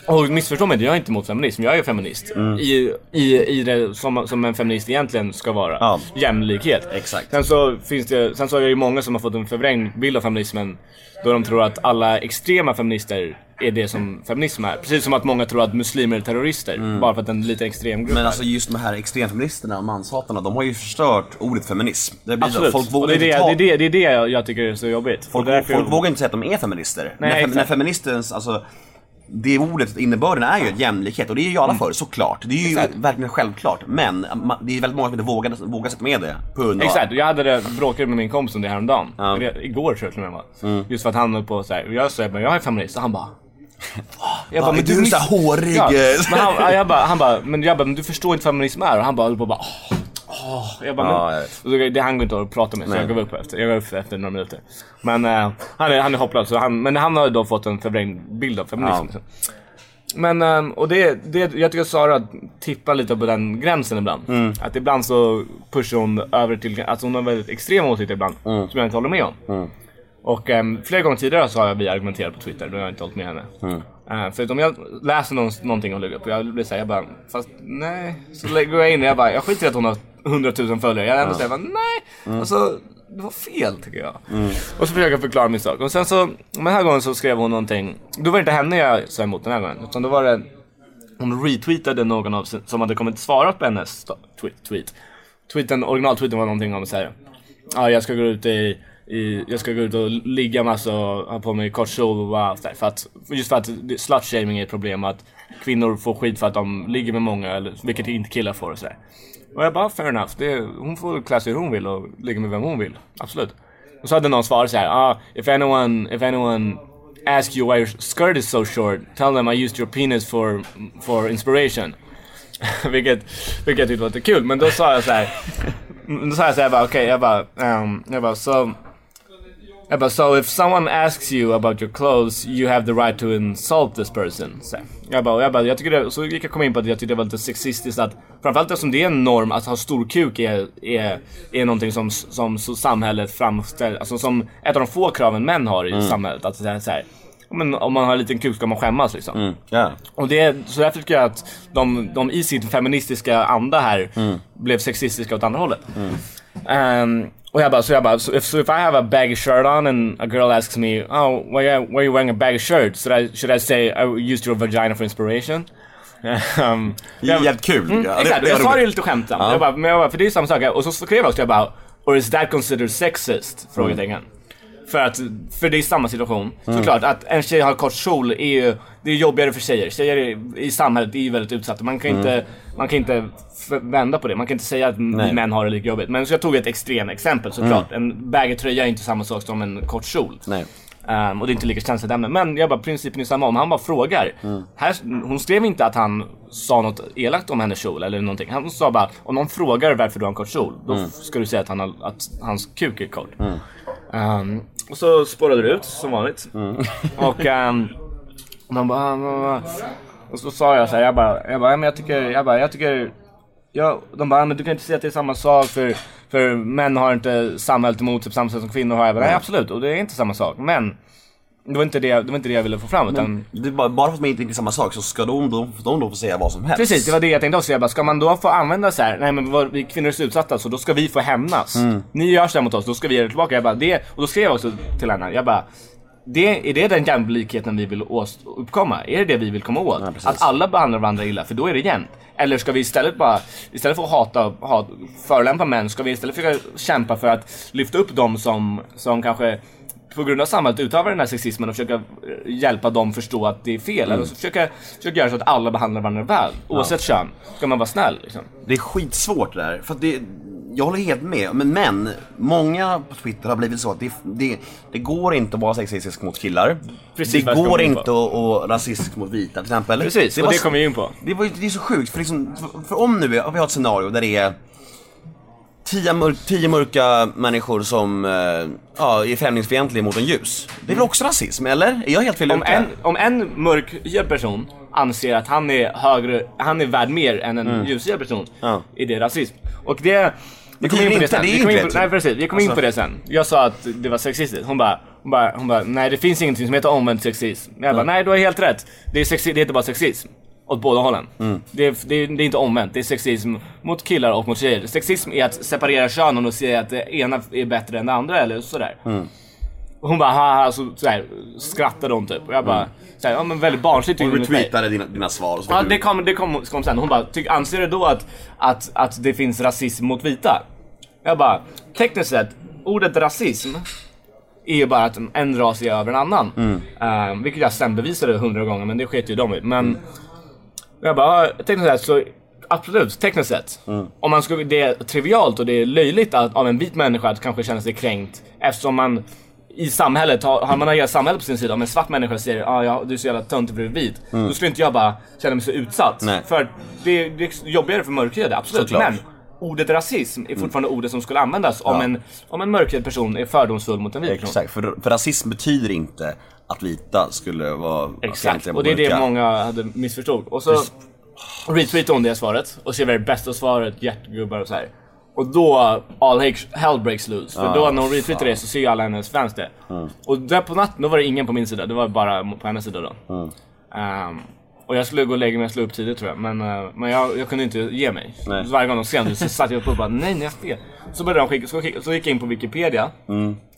Och missförstå mig jag är inte emot feminism, jag är feminist. I, i, i det som, som en feminist egentligen ska vara. Ja. Jämlikhet. Exakt. Sen så finns det, sen så är det ju många som har fått en förvrängd bild av feminismen. Då de tror att alla extrema feminister är det som feminism är. Precis som att många tror att muslimer är terrorister. Bara för att en liten extrem grupp Men är. alltså just de här extremfeministerna och manshatarna, de har ju förstört ordet feminism. Det blir Absolut. folk och vågar det, är inte det, ta... det, är det, det är det jag, tycker är så jobbigt. Folk, folk vågar inte säga att de är feminister. när, fem, exakt. när feministens, alltså det ordet, innebörden är ju jämlikhet och det är ju alla för såklart. Det är ju Mm. Exakt. verkligen självklart. Men det är väldigt många som inte vågar, vågar sätta med det på grund av... Exakt, jag hade det, bråkade med min kompis om det häromdagen. Ja. Mm. Eller, Igår tror jag till och med var. Just för att han höll på såhär, jag sa men jag är feminist och han bara jag Ja, är du miss- så hårig, Ja, men han, ja, jag bara, han bara, men jag bara, men du förstår inte vad feminism är? Och han bara, och bara åh, åh. Jag bara, Ja, men, jag det, han går inte att prata med så Nej. jag gav upp efter, jag gav upp efter några minuter. Men eh, han, är, han är hopplös, så han, men han har då fått en förvrängd bild av feminism. Ja. Men, ehm, och det, det, jag tycker Sara tippar lite på den gränsen ibland. Mm. Att ibland så pushar hon över till, alltså hon har väldigt extrema åsikter ibland, Mm. som jag inte håller med om. Och um, flera gånger tidigare så har vi argumenterat på Twitter, då har jag inte hållit med henne. Mm. Eh, för att om jag läser någon, någonting hon lägger upp och jag blir såhär, jag bara, fast nej. Så lägger jag in och jag bara, jag skiter i att hon har 100 000 följare. Jag är ändå såhär, bara, nej. Mm. Alltså, det var fel tycker jag. Och så försöker jag förklara min sak. Och sen så, den här gången så skrev hon någonting. Då var det inte henne jag sa emot den här gången. Utan då var det, hon retweetade någon av som hade kommit svarat på hennes tweet. tweet. Tweeten, originaltweeten var någonting om såhär, ja jag ska gå ut i i, jag ska gå ut och ligga massa och ha på mig kort kjol och här, för att, just för att slut-shaming är ett problem att kvinnor får skit för att de ligger med många, eller, vilket inte killar får och sådär. Och jag bara, fair enough, det, hon får klä sig hur hon vill och ligga med vem hon vill, absolut. Och så hade någon svarat såhär, ah, if anyone, if anyone ask you why your skirt is so short, tell them I used your penis for, for inspiration. vilket, vilket jag tyckte var lite kul, men då sa jag så här. Då sa jag såhär, bara okej, jag bara, um, jag bara so jag bara, so if someone asks you about your clothes, you have the right to insult this person. Så jag bara, jag bara, jag tycker det, så gick jag komma in på att jag tyckte det var lite sexistiskt att framförallt eftersom det är en norm att ha stor kuk är, är, är någonting som, som samhället framställer, alltså som ett av de få kraven män har i samhället. Att det är så här, men om man har en liten kuk ska man skämmas liksom. Ja. Och det, så därför tycker jag att de, de i sin feministiska anda här blev sexistiska åt andra hållet. Um, och jag bara, så jag bara, so if, so if I have a baggy shirt on and a girl asks me, oh, why, are- why are you wearing a baggy shirt? Should I, should I say I used your vagina for inspiration? um, jag- Jävligt kul. Mm, Ja, det- exakt, det är jag sa det ju lite skämtsamt. Ja. Jag bara, men jag bara, för det är samma sak. Och så skrev jag också, jag bara, or is that considered sexist? Frågetecken. För att, för det är samma situation. Såklart, att en tjej har kort kjol är ju, det är jobbigare för tjejer. Tjejer i, samhället är ju väldigt utsatta. Man kan inte, man kan inte vända på det. Man kan inte säga att Nej. män har det lika jobbigt. Men så jag tog ett extremt exempel såklart. En baggy är inte samma sak som en kort kjol. Nej. Ehm, och det är inte lika känsligt ämne. Men jag bara, principen är samma. Om han bara frågar. Här, hon skrev inte att han sa något elakt om hennes kjol eller någonting. Han sa bara, om någon frågar varför du har en kort kjol. Då ska du säga att, han har, att hans kuk är kort. Ehm, och så spårade det ut som vanligt. Och um, man bara, ah, ah, ah. och så sa jag så här, jag bara, jag bara, ja, men jag tycker, jag bara, jag tycker Ja, de bara, men du kan inte säga att det är samma sak för, för män har inte samhället emot sig på samma sätt som kvinnor har. Jag bara, nej absolut, och det är inte samma sak. Men det var inte det, det, var inte det jag ville få fram. Utan, Det är bara, bara för att man inte är samma sak så ska de, de, de då få säga vad som helst. Precis, det var det jag tänkte också. Jag bara, ska man då få använda så här, nej men vad- vi kvinnor är så utsatta så då ska vi få hämnas. Ni gör så här mot oss, då ska vi göra det tillbaka. Jag bara, det, och då skrev jag också till henne, jag bara, det, är det den jämlikheten vi vill uppkomma? Är det det vi vill komma åt? Ja, att alla behandlar varandra illa, för då är det jämnt. Eller ska vi istället bara, istället för att hata, hat, förolämpa män, ska vi istället försöka kämpa för att lyfta upp dem som, som kanske på grund av samhället utövar den här sexismen och försöka eh, hjälpa dem förstå att det är fel. Eller så försöka, försöka göra så att alla behandlar varandra väl. Oavsett kön. Ska man vara snäll liksom. Det är skitsvårt det där. För att det, jag håller helt med. Men, men många på Twitter har blivit så att det, det, det går inte att vara sexistisk mot killar. Precis det går gå in inte att vara rasistisk mot vita till exempel. Precis, och var det kommer vi in på. Det, var, det är så sjukt, för, liksom, för, för om nu vi har ett scenario där det är tio, mörk, tio mörka människor som eh, ja, är främlingsfientliga mot en ljus. Det är väl också rasism, eller? Är jag helt fel Om ute? en, om en mörkhyad person anser att han är högre, han är värd mer än en ljushyad person, Mm. Ja. är det rasism. Och det... Vi kommer in på det sen. Vi inte in på, nej precis, vi kommer in Alltså- på det sen. Jag sa att det var sexistiskt. Hon bara, hon bara, hon bara nej det finns ingenting som heter omvänd sexism. Jag bara, nej du har helt rätt. Det, är sexi- det heter bara sexism. Åt båda hållen. Mm. Det, är, det, det är inte omvänt, det är sexism mot killar och mot tjejer. Sexism är att separera könen och säga att det ena är bättre än det andra eller sådär. Mm. Och hon bara haha, så, såhär, skrattade hon typ. Och jag bara, såhär, ja men väldigt barnsligt Hon retweetade dina, dina svar och så Ja, det kom, det kom, kom sen. Hon bara, tyck, anser du då att, att, att det finns rasism mot vita? Jag bara, tekniskt sett, ordet rasism är ju bara att en ras är över en annan. Eh, vilket jag sen bevisade hundra gånger, men det sket ju de i. Men jag bara, ja, tekniskt sett så Absolut, tekniskt sett. Om man skulle, det är trivialt och det är löjligt att, av en vit människa att kanske känna sig kränkt eftersom man i samhället, har, har man hela samhället på sin sida, om en svart människa säger ah, ja, du är så jävla töntig för du är vit. Då skulle inte jag bara känna mig så utsatt. Nej. För det, det är jobbigare för mörkhyade, absolut. Såklart. Men ordet rasism är fortfarande ordet som skulle användas om, Ja. en, om en mörkhyad person är fördomsfull mot en vit person. Exakt, för, för rasism betyder inte att vita skulle vara Exakt, och det är det många hade missförstått. Och så retweetade hon det svaret och skrev det bästa svaret, hjärtgubbar och så här. Och då all hell breaks loose. För då när hon retweetade det så ser ju alla hennes fans det. Och där på natten, då var det ingen på min sida, det var bara på hennes sida då. Ehm, och jag skulle gå och lägga mig och slå upp tidigt tror jag, men, eh, men jag, jag kunde inte ge mig. Nej. Så varje gång de skrev så satt jag upp och bara nej, nej fel. Så började de skicka, så, skicka, så gick jag in på Wikipedia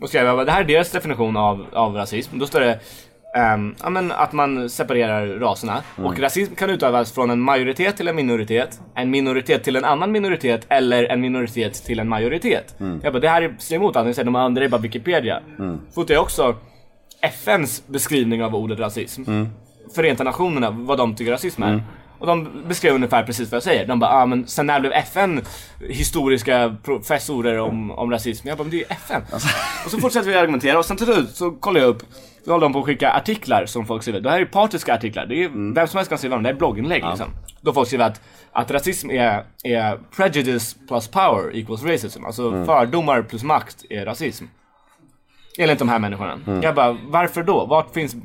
och skrev bara, det här är deras definition av, av rasism. Då står det ehm, ja, men att man separerar raserna. Och rasism kan utövas från en majoritet till en minoritet, en minoritet till en annan minoritet eller en minoritet till en majoritet. Jag bara, det här är- ser emot allt ni säger, de andra är bara Wikipedia. Fotar jag också FNs beskrivning av ordet rasism. Förenta Nationerna, vad de tycker rasism är. Och de beskrev ungefär precis vad jag säger. De bara, ah, men sen när blev FN historiska professorer om, om rasism? Jag bara, men det är ju FN. Och så fortsätter vi argumentera och sen till slut så kollar jag upp, så håller de på att skicka artiklar som folk skriver. Det här är partiska artiklar, det är, vem som helst kan skriva dem, det här är blogginlägg liksom. Då folk skriver att, att rasism är, är prejudice plus power equals racism. Alltså fördomar plus makt är rasism. Enligt de här människorna. Jag bara, varför då? Vart finns,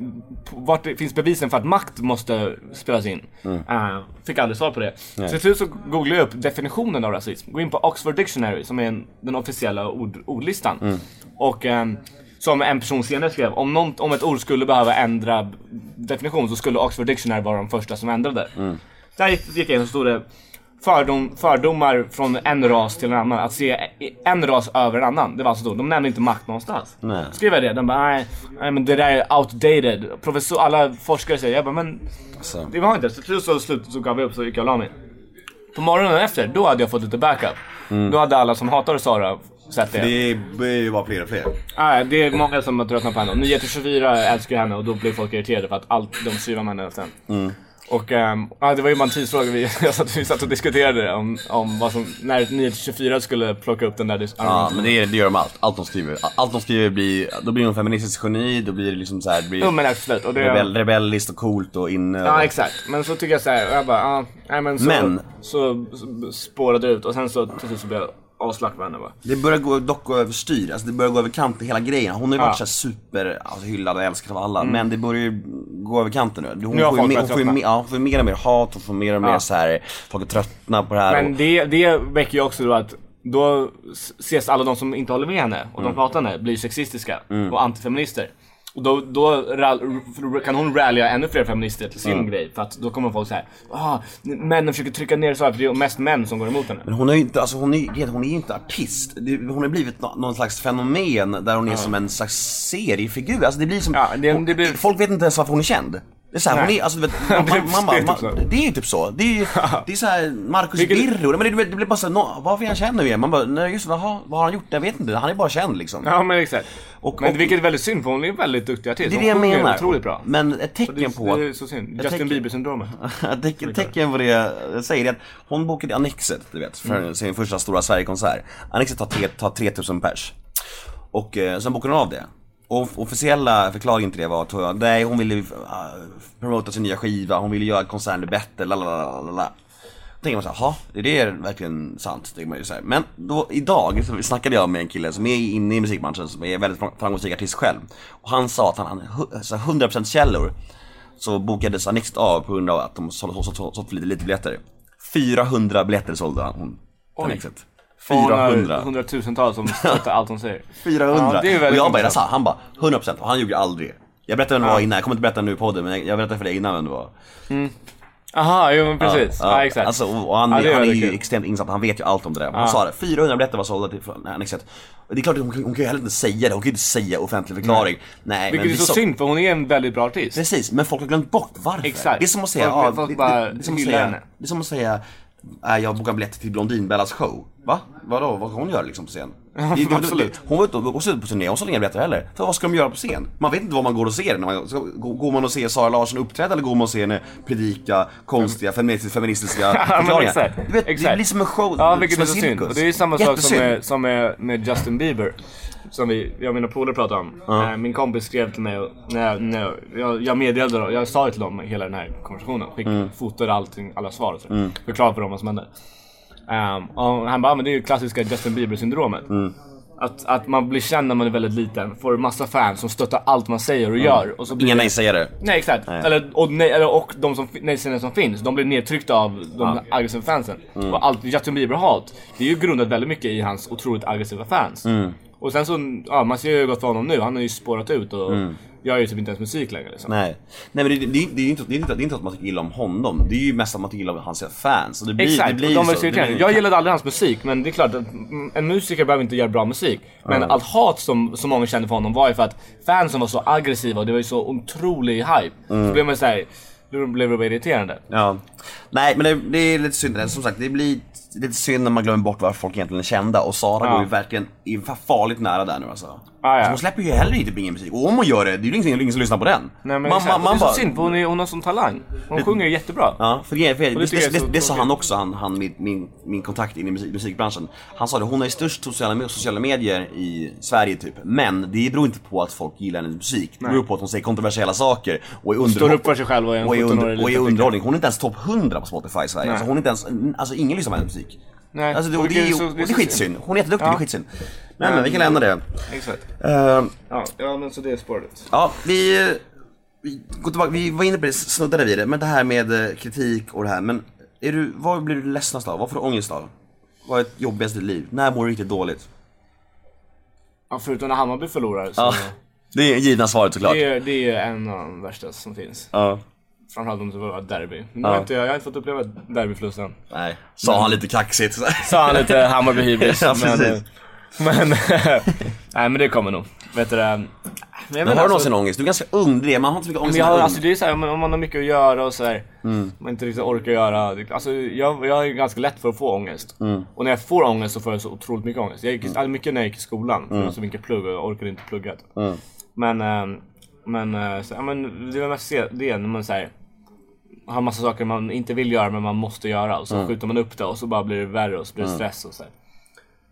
vart finns bevisen för att makt måste spelas in? Eh, fick aldrig svar på det. Så till slut så googlade jag upp definitionen av rasism. Gå in på Oxford Dictionary som är en, den officiella ord, ordlistan. Och ehm, som en person senare skrev, om, någon, om ett ord skulle behöva ändra definition så skulle Oxford Dictionary vara de första som ändrade. Där gick, gick jag in och stod det fördom, fördomar från en ras till en annan. Att se en ras över en annan. Det var alltså då, de nämnde inte makt någonstans. Nej. Skrev jag det, de bara nej, nej men det där är outdated. Professor, alla forskare säger, jag bara men Så. det var inte. Så till slut så, slut, så gav jag upp så gick jag och la mig. På morgonen efter, då hade jag fått lite backup. Då hade alla som hatar Sara sett det. Det börjar ju vara fler och fler. Nej, det är många som har tröttnat på henne. Nyheter 24 älskar henne och då blir folk irriterade för att allt de skriver om henne sen. Och ehm, ja, det var ju bara en tidsfråga. Vi, satt, vi satt och diskuterade om, om vad som, när Nyheter 24 skulle plocka upp den där Ja, men det, det gör de allt. Allt de skriver. Allt de skriver blir, då blir de feministisk geni, då blir det liksom så här, det blir Jo men absolut. Och det, rebell, rebelliskt och coolt och inne. Ja exakt, men så tycker jag såhär, jag bara, ja, nej men så, Men- så, så spårade det ut och sen så till slut så blev jag aslack med henne bara. Det börjar gå, dock gå överstyr, alltså det börjar gå över kanten hela grejen. Hon har ju varit Ja. så super alltså, hyllad och älskad av alla, men det börjar ju gå över kanten nu. Hon, Nu får, ju mer, hon, får ju, mer- ja, hon får mer och mer hat, hon får mer och mer Ja. så här. folk är tröttna på det här. Men och, det, det väcker ju också då att då ses alla de som inte håller med henne och Mm. de hatar henne blir sexistiska och antifeminister. Och då, då kan hon rallya ännu fler feminister till sin Mm. grej för att då kommer folk säga ah, männen försöker trycka ner här för det är mest män som går emot henne. Men hon är ju inte, alltså hon är, hon är ju inte artist. Hon har blivit nå, någon slags fenomen där hon är som en slags serifigur. Alltså det blir som, Ja, det- det blir- folk vet inte ens varför hon är känd. Det är, så här, hon är, alltså, du vet, man, man, det är ju typ så. Det är ju det är så här Marcus Birro, men det, det blir bara så här, nå- varför är han känd nu igen? Man bara, nej just jaha, vad har han gjort? Jag vet inte, han är bara känd liksom. Ja men exakt. Och- men och- vilket är väldigt synd för hon är en väldigt duktig artist. Det är det jag menar. otroligt bra. Men ett Och det, tecken på det är så synd. Justin tecken- Bieber-syndromet. Ett tecken, tecken på det jag säger är att hon bokade Annexet, du vet, för Mm. sin första stora Sverigekonsert. Annexet tar, tre- tar 3000 pers. Och eh, sen bokade hon av det. Och officiella förklaringen till det var att hon, nej, hon ville uh, promota sin nya skiva, hon ville göra konserten bättre, lalalala. Då tänker man såhär, jaha, är det verkligen sant? Tänker man ju så här. Men då, idag så snackade jag med en kille som är inne i musikbranschen, som är väldigt framgångsrik artist själv. Och han sa att han hade hu- så här 100% källor så bokades Annexet av på grund av att de sålde så, så, så, för lite, lite biljetter. 400 biljetter sålde hon till Annexet. Och hon har 400. hundratusentals som stöttar allt hon säger. 400. Ja, det är och jag bara, intressant. sa, han bara 100% och han ljuger aldrig. Jag berättade vem det var innan, jag kommer inte berätta nu i podden men jag, berättade för dig innan vem det var. Aha, jo men precis. Ja, exakt. Alltså, och han, Ja, det är han är ju extremt insatt, han vet ju allt om det där. Hon sa det, 400 biljetter var sålda till Annexet. Det är klart, hon, hon kan ju heller inte säga det, hon kan ju inte säga offentlig förklaring. Nej, Vilket är vi så så- synd för hon är en väldigt bra artist. Precis, men folk har glömt bort varför. Exakt. Det är som att säga, Folk- ja, folk det, det, det, är som att hyllar säga, henne. det är som att säga Äh, jag bokar biljetter till Blondinbellas show. Va? Vadå? Vad ska hon göra liksom på scen? Det- det- det- absolut. Hon var ute och och så ut på turné, hon sålde inga biljetter heller. För vad ska de göra på scen? Man vet inte vad man går och ser. När man, ska, går man och ser Sara Larsson uppträda eller går man och ser henne predika konstiga feministiska, feministiska Ja, förklaringar? exakt. Du vet, det exakt. blir som en show, Ja, vilket som är så synd. Och det är samma sak som med, som med, med Justin Bieber. Som vi, jag och mina polare pratade om. Eh, Min kompis skrev till mig och när jag, när jag, meddelade dem, jag sa det till dem hela den här konversationen. Skick, Mm. Fotade allting, alla svar och så. Förklarade för dem vad som hände. Um, han bara, ah, men det är ju klassiska Justin Bieber syndromet. Mm. Att, att man blir känd när man är väldigt liten, får massa fans som stöttar allt man säger och gör. Och så blir Inga det- nej-sägare. Nej exakt. Eller, och, nej, eller, och de som, nej-sägarna som finns, de blir nedtryckta av de aggressiva fansen. Mm. Och allt Justin Bieber-hat, det är ju grundat väldigt mycket i hans otroligt aggressiva fans. Mm. Och sen så, ja man ser ju gott för honom nu, han har ju spårat ut och gör ju typ inte ens musik längre liksom. Mm. Nej, nej men det, det, det, är ju inte, det, är inte, det är inte att man tycker illa om honom, det är ju mest att man tycker illa om hans fans. Och det blir, Exakt, det blir de så. Det Jag blir- gillade aldrig hans musik, men det är klart att mm, en musiker behöver inte göra bra musik. Men allt hat som så många kände för honom var ju för att fansen var så aggressiva och det var ju så otrolig hype. Mm. Så blev man såhär, då blev det bara irriterande. Ja. Nej men det, det är lite synd, som sagt det blir lite synd när man glömmer bort varför folk egentligen är kända och Sara Ja. går ju verkligen farligt nära där nu alltså. Ja, ja. Så hon släpper ju heller typ ingen musik och om hon gör det, det är ju ingen, ingen som lyssnar på den. Nej men man, man, man det är bara, så synd för hon, är, hon har sån talang. Hon sjunger jättebra. Ja, för, det, för det, det det, är det, det, sa han också, han, han min, min, min kontakt in i musik, musikbranschen. Han sa det, hon har ju störst sociala, sociala medier i Sverige typ. Men det beror inte på att folk gillar hennes musik. Det beror på att hon säger kontroversiella saker och är Står underhåll- upp för sig själv och är och är, 17-årig under, och är underhållning. Hon är inte ens topp 100 på Spotify i Sverige. Alltså, hon är inte ens, alltså ingen lyssnar på hennes musik. Nej, Alltså, det, och det, är, ju- det är skitsynd. Hon är jätteduktig, Ja. det är skitsynd. Men, men vi kan lämna det. Exakt. Eh, Ja, ja men så det är spåret. Ja, vi, vi går tillbaka, vi var inne på det, snuddade vid det, men det här med eh, kritik och det här. Men är du, vad blir du ledsnast av? Vad får du ångest av? Vad är det jobbigaste i ditt liv? När mår du riktigt dåligt? Ja, förutom när Hammarby förlorar så Ja, det är givna svaret såklart. det, är, det är en av de värsta som finns. Ja, Framförallt om det var ett derby. Men Ja. jag, har inte, jag har inte fått uppleva ett derbyförlust än. nej. Sa han lite kaxigt. Sa han lite Hammarby hybris. Ja, men, precis. men, nej men det kommer nog. Vet du det? Men jag Men har du alltså- någonsin ångest? Du är ganska ung, det man har inte så mycket ångest Men jag alltså det är såhär, om man- om man har mycket att göra och såhär, Mm. man inte riktigt orkar göra. Alltså jag, jag är ganska lätt för att få ångest. Mm. Och när jag får ångest så får jag så otroligt mycket ångest. Jag gick, mm. mycket när jag gick i skolan, för det var så mycket plugg och jag orkade inte plugga. Mm. Men, ehm, men, eh, så, men det var mest det när man säger har massa saker man inte vill göra men man måste göra och så Mm. skjuter man upp det och så bara blir det värre och så blir det stress och så här.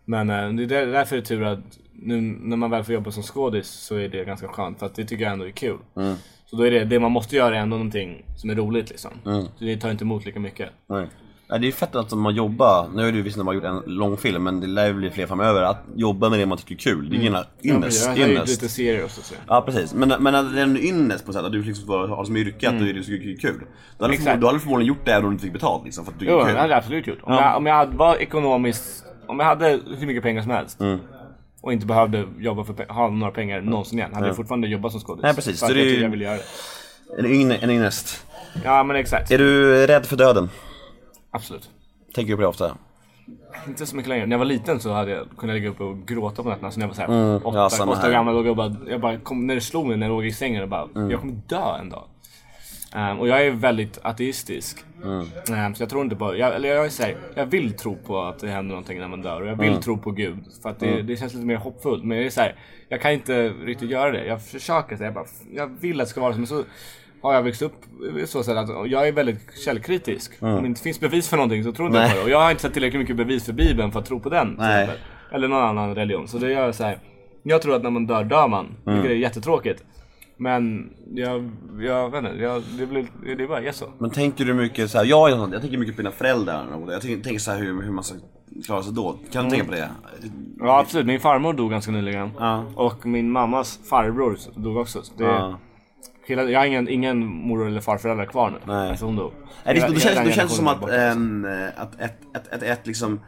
Men eh, det är där- därför är det tur att nu när man väl får jobba som skådis så är det ganska skönt för att det tycker jag ändå är kul. Mm. Så då är det, det man måste göra är ändå någonting som är roligt liksom. Så det tar inte emot lika mycket. Nej. Nej, det är ju fett att man jobbar, nu är det ju visst när man har gjort en lång film men det lär ju bli fler framöver, att jobba med det man tycker är kul. Det är ju ingen ynnest. har gjort ynnest. lite serier också så. Ja precis, men, men att det är en ynnest på ett sätt att du liksom får ha det som yrke, att du är det så kul. Du hade, Mm. Exakt. du hade förmodligen gjort det även om du inte fick betalt liksom, för att du Jo, är det kul. hade jag absolut gjort. Om, Ja. jag, om jag hade, var ekonomiskt, om jag hade hur mycket pengar som helst Mm. och inte behövde jobba för, ha några pengar någonsin igen, hade jag fortfarande jobbat som skådis. Nej, precis. Att Så det är tycker jag vill göra det. En, ynne, en ynnest. Ja men exakt. Är du rädd för döden? Absolut. Tänker du på det ofta? Inte så mycket längre. När jag var liten så hade jag kunnat ligga uppe och gråta på nätterna. Så när jag var såhär Mm, åtta, ja, åtta år gammal jag bara, jag bara kom, när det slog mig när jag låg i sängen och bara, Mm. jag kommer dö en dag. Ehm, och jag är väldigt ateistisk. Mm. Ehm, så jag tror inte på, jag, eller jag är så här, jag vill tro på att det händer någonting när man dör och jag vill Mm. tro på Gud. För att det, det känns lite mer hoppfullt. Men jag är så här, jag kan inte riktigt göra det. Jag försöker, så jag, bara, jag vill att det ska vara så. Men så har jag växt upp så sätt att jag är väldigt källkritisk. Om det inte finns bevis för någonting så tror inte jag Mm. På det. Och jag har inte sett tillräckligt mycket bevis för Bibeln för att tro på den. Eller någon annan religion. Så det gör jag så här. Jag tror att när man dör, dör man. Mm. Vilket är jättetråkigt. Men jag, jag vet inte, jag, det, blir, det är bara är så. Men tänker du mycket så här, jag, jag tänker mycket på dina föräldrar och jag tänker, tänker så här hur, hur man ska klara sig då. Kan du tänka på det? Ja absolut, min farmor dog ganska nyligen. Ja. Och min mammas farbror dog också. Så det, Ja. Hela, jag har ingen, ingen mor eller farföräldrar kvar nu. Nej. Alltså hon dog. Nej, det, då känns, då känns det som att, borta. ehm, att ett, ett, ett, ett liksom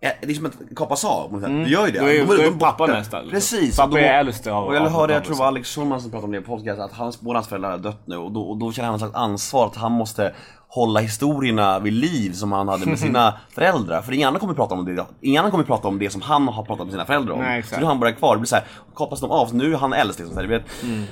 det är som att kapas av. sätt. Det gör ju det. Då är- De är borta. pappa nästa, liksom. Precis. Pappa då- är äldst av- Och jag hörde, jag tror det var Alex Schulman som pratade om det på podcast, att hans, båda hans föräldrar har dött nu och då, och då känner han ett slags ansvar att han måste hålla historierna vid liv som han hade med sina föräldrar. För ingen annan kommer prata om det, ingen annan kommer prata om det som han har pratat med sina föräldrar om. Nej, så nu är han bara kvar, det blir så här, kapas de av, så nu är han äldst liksom. Så här, du vet, Mm.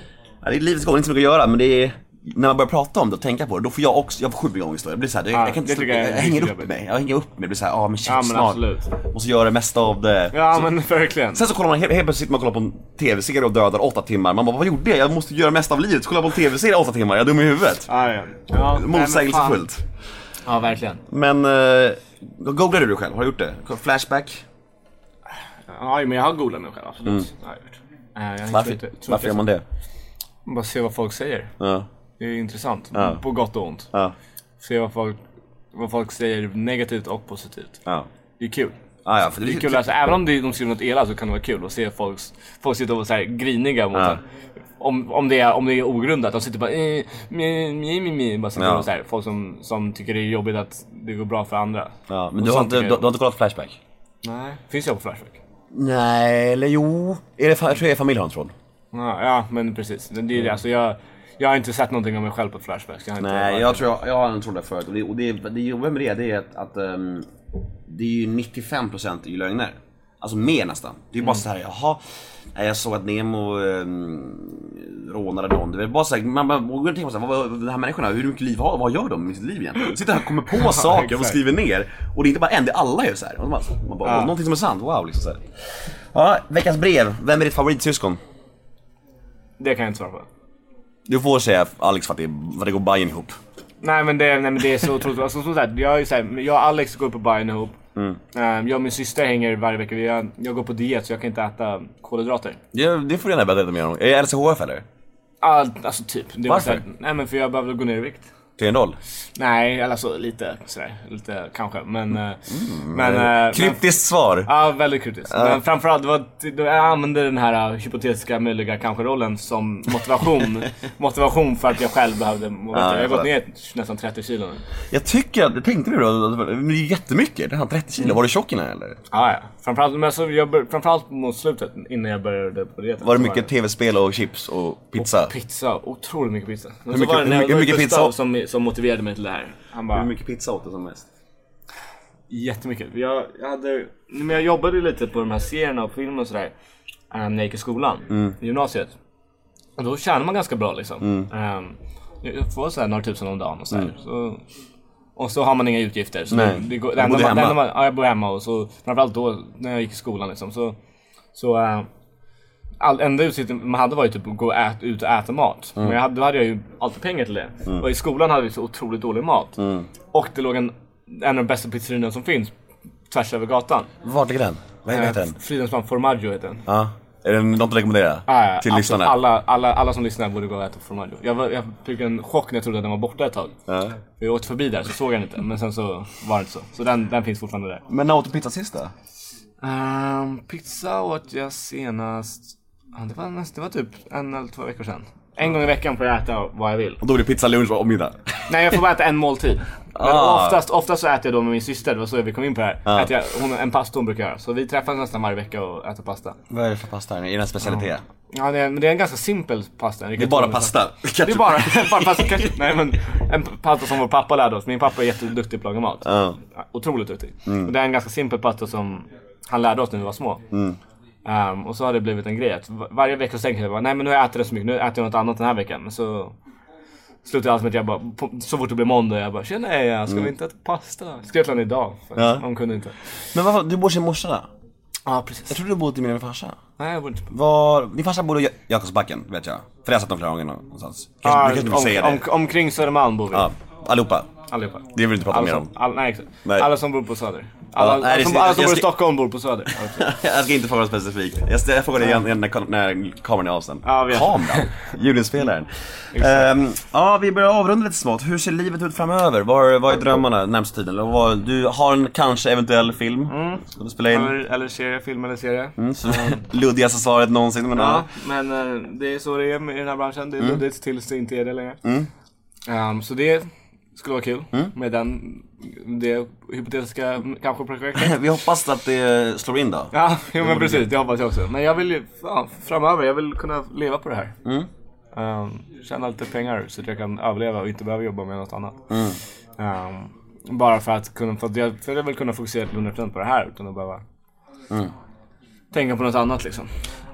Ja, det är livets gång, inte så mycket att göra men det är när man börjar prata om det och tänka på det, då får jag också, jag får sjukt mycket ångest då. Jag blir såhär, jag, Ja, jag kan inte jag jag, är hänger upp mig. Jag hänger upp mig, det blir såhär, ja men shit Ja, men snart. absolut. Måste göra det mesta av det. Ja så, men verkligen. Sen så kollar man, helt, helt plötsligt sitter man och kollar på en tv-serie och dödar åtta timmar. Man bara, vad gjorde jag? Jag måste göra mesta av livet. Jag på en tv-serie åtta timmar, jag är dum i huvudet. Ja, ja. Motsägelsefullt. Ja verkligen. Men, uh, googlade du själv? Har du gjort det? Flashback? Ja men jag har googlat mig själv absolut. Ja, jag har gjort. Eh, jag Varför, inte- varför gör jag- man det? Bara se vad folk säger. Ja, Det är intressant. Ja. På gott och ont. ja, Se vad folk, vad folk säger negativt och positivt. ja. Det är kul. Ah, ja, för Det är kul alltså, även om det- de skriver något elakt så kan det vara kul att se folks, folk sitta och vara så här griniga mot Ja. en. Om, om, det är, om det är ogrundat. De sitter bara eh, mi, mi, mi, mi, bara sitter Ja. och så här, Folk som, som tycker det är jobbigt att det går bra för andra. Ja, men Och du har, inte, du, du har inte kollat Flashback? Nej, finns jag på Flashback? Nej, eller jo. Är det, jag tror det är familjehandsråd. Ja, ja men precis. Det, det det. Alltså, jag, jag har inte sett någonting av mig själv på Flashback. Jag Nej, jag tror jag, jag har en tråd där förut och det, och det, det jobbiga med det, det är att, att ehm, det är ju 95% är ju lögner. Alltså mer nästan. Det är ju bara så här, jaha, jag såg att Nemo um, rånade någon. Det är bara så här, man bara går och tänker på så här, vad, vad, de här människorna, hur mycket liv har vad gör de med sitt liv egentligen? De sitter här och kommer på saker och skriver ner. Och det är inte bara en, det är alla gör så här. Och man, man bara, Ja. någonting som är sant, wow liksom så här. Ja, veckans brev. Vem är ditt favoritsyskon? Det kan jag inte svara på. Du får säga Alex för att det, för att det går Bajen ihop. Nej men det, nej, men det är så otroligt. Alltså, som sagt, jag, är så här, jag och Alex går på Bajen ihop. Mm. Ehm, jag och min syster hänger varje vecka. Jag, jag går på diet så jag kan inte äta kolhydrater. Det, det får du gärna berätta lite mer om. Är det LCHF eller? All, alltså typ. Det var Varför? Här, nej men för jag behöver gå ner i vikt. Till en roll? Nej, eller så lite sådär. Lite kanske. Men... eh, men, eh, men Kryptiskt svar. Ja, väldigt kritiskt. Men framförallt, det var, jag använde den här uh, hypotetiska möjliga kanske-rollen som motivation. motivation för att jag själv behövde må. Ja, jag har gått ner nästan 30 kilo nu. Jag tycker att, tänkte du då? Men det är jättemycket. Det här 30 kilo. Var du tjock innan eller? Ja, ja. Framförallt, men alltså, jag framförallt mot slutet innan jag började på dieten. Var det så mycket tv-spel och chips och pizza? Pizza, otroligt mycket pizza. Men Hur mycket- hur mycket- hur mycket pizza? Som, som motiverade mig till det här. Han bara, Hur mycket pizza åt du som mest? jättemycket. Jag, jag, hade, men jag jobbade lite på de här serierna och filmer och sådär. Um, när jag gick i skolan, Mm. i gymnasiet. Och då tjänar man ganska bra liksom. Um, jag får såhär några tusen om dagen och sådär. Så, och så har man inga utgifter. Så Mm. Nej. det, går, det enda bodde man, hemma? man, ja, jag bor hemma och så framförallt då när jag gick i skolan liksom. Så, så uh, all, enda utsikten man hade var ju typ att gå och ät, ut och äta mat. Mm. Men jag hade, då hade jag ju alltid pengar till det. Och i skolan hade vi så otroligt dålig mat. Mm. Och det låg en, en av de bästa pizzerierna som finns tvärs över gatan. Vart ligger den? Vad heter den? Fridhemsplan Formaggio heter den. Ja. Är det något att rekommendera? Ja, Till lyssnarna? Alla, alla, alla som lyssnar borde gå och äta formaggio. Jag, var, jag fick en chock när jag trodde att den var borta ett tag. Ja. Jag åkte förbi där så såg jag den inte, men sen så var det inte så. Så den, den finns fortfarande där. Men när åt du pizza sist då? Ehm, pizza åt jag senast... Ja, det, var näst, det var typ en eller två veckor sedan. En gång i veckan får jag äta vad jag vill. Och då blir det pizza, lunch och middag? Nej, jag får bara äta en måltid. Men Ah. oftast, oftast så äter jag då med min syster, det var så vi kom in på det här. Ah. Äter jag, hon, en pasta hon brukar göra. Så vi träffas nästan varje vecka och äter pasta. Vad är det för pasta? Är det en specialitet? Ja, det är, men det är en ganska simpel pasta. Det är bara pasta? Det är bara, bara pasta, ketchup. Nej men en pasta som vår pappa lärde oss. Min pappa är jätteduktig på att laga mat. Ja. Otroligt duktig. Och det är en ganska simpel pasta som han lärde oss när vi var små. Ehm, och så har det blivit en grej att var- varje vecka så tänker jag bara, nej men nu har jag ätit det så mycket, nu äter jag något annat den här veckan. Men så, Slutade allt med att jag bara, så fort det blev måndag, jag bara Tjena Eja, ska vi inte äta pasta? Skrev till honom idag, Mm. Ja. hon kunde inte. Men varför, du bor hos din morsa då? Ja precis. Jag trodde du bodde med din farsa. Nej jag borde inte. Var, din farsa bodde i Jak- Jakobsbacken, vet jag. För jag har sett dem flera gånger någonstans. Kanske, Ja, du kanske inte vill säga det? om, omkring Södermalm bor vi. Ja, allihopa. Allihopa. Det vill vi inte prata mer om. all, nej, exakt. Nej. Alla som bor på Söder. Alla, Ja, det- som, alla som bor i Stockholm bor på Söder. Precis. Jag ska inte fråga specifikt. Jag, jag frågar dig igen när, när, när kameran är avstängd. Ja. Kameran? Ljudinspelaren. Ehm, ja, vi börjar avrunda lite smått. Hur ser livet ut framöver? Vad, vad är drömmarna närmsta tiden? Vad, du har en kanske eventuell film? Ska du spela in? eller, eller serie, film eller serie. Mm, så, luddigaste svaret någonsin. Men, Ja, ja. men det är så det är med den här branschen. Det är luddigt tills det inte är det längre. Mm. Ehm, så det skulle vara kul med den, det hypotetiska kanske projektet. Vi hoppas att det slår in då. Ja, jo, men precis. Det hoppas jag också. Men jag vill ju, fan, framöver, jag vill kunna leva på det här. Mm. Ehm, tjäna lite pengar så att jag kan överleva och inte behöva jobba med något annat. Mm. Ehm, bara för att kunna, för att jag, för jag vill kunna fokusera till 100% på det här utan att behöva Mm. tänka på något annat liksom.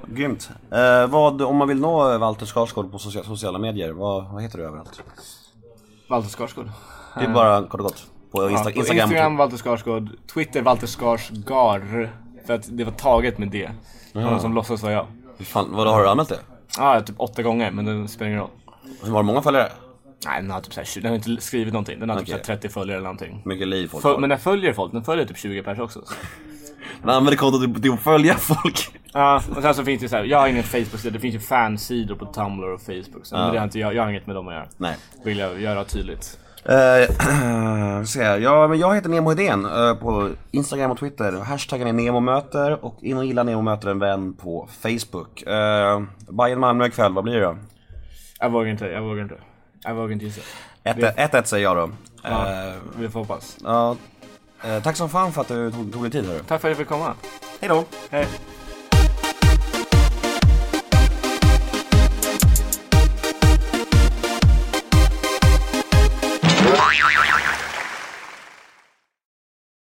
Grymt. Eh, vad, om man vill nå Walter Skarsgård på socia- sociala medier, vad, vad heter du överallt? Walter Skarsgård. Det är bara kort och gott. På, Insta- Ja, på Instagram. Instagram, Walter Skarsgård, Twitter Walter Skarsgar. För att det var taget med det. Var någon som låtsas vara jag. Fan, vad har du anmält det? Ja, typ åtta gånger men det spelar ingen roll. Var det många följare? Nej, den har typ så här, 20 den har inte skrivit någonting. Den har typ Okej. så här 30 följare eller någonting. Mycket liv folk Föl- men den följer folk, den följer typ 20 pers också. Så. Man använder kontot till- att följa folk. Ja, och sen så finns det så här, jag har ingen Facebook-sida, det finns ju fansidor på Tumblr och Facebook. Så, Men det har inte jag, jag har inget med dem att göra. Nej. Vill jag göra tydligt. Uh, se. Ja, men jag heter Nemo Hedén eh, på Instagram och Twitter. Hashtaggen är NEMOMÖTER och in och gilla Nemo möter en vän på Facebook. Uh, Bayern Malmö ikväll, vad blir det då? Jag vågar inte, jag vågar inte. Jag vågar inte gissa. 1-1 säger jag då. Ja, Eh, vi får hoppas. eh, tack som fan för att du tog, tog dig tid hörru. Tack för att jag fick komma. Hej då! Hej.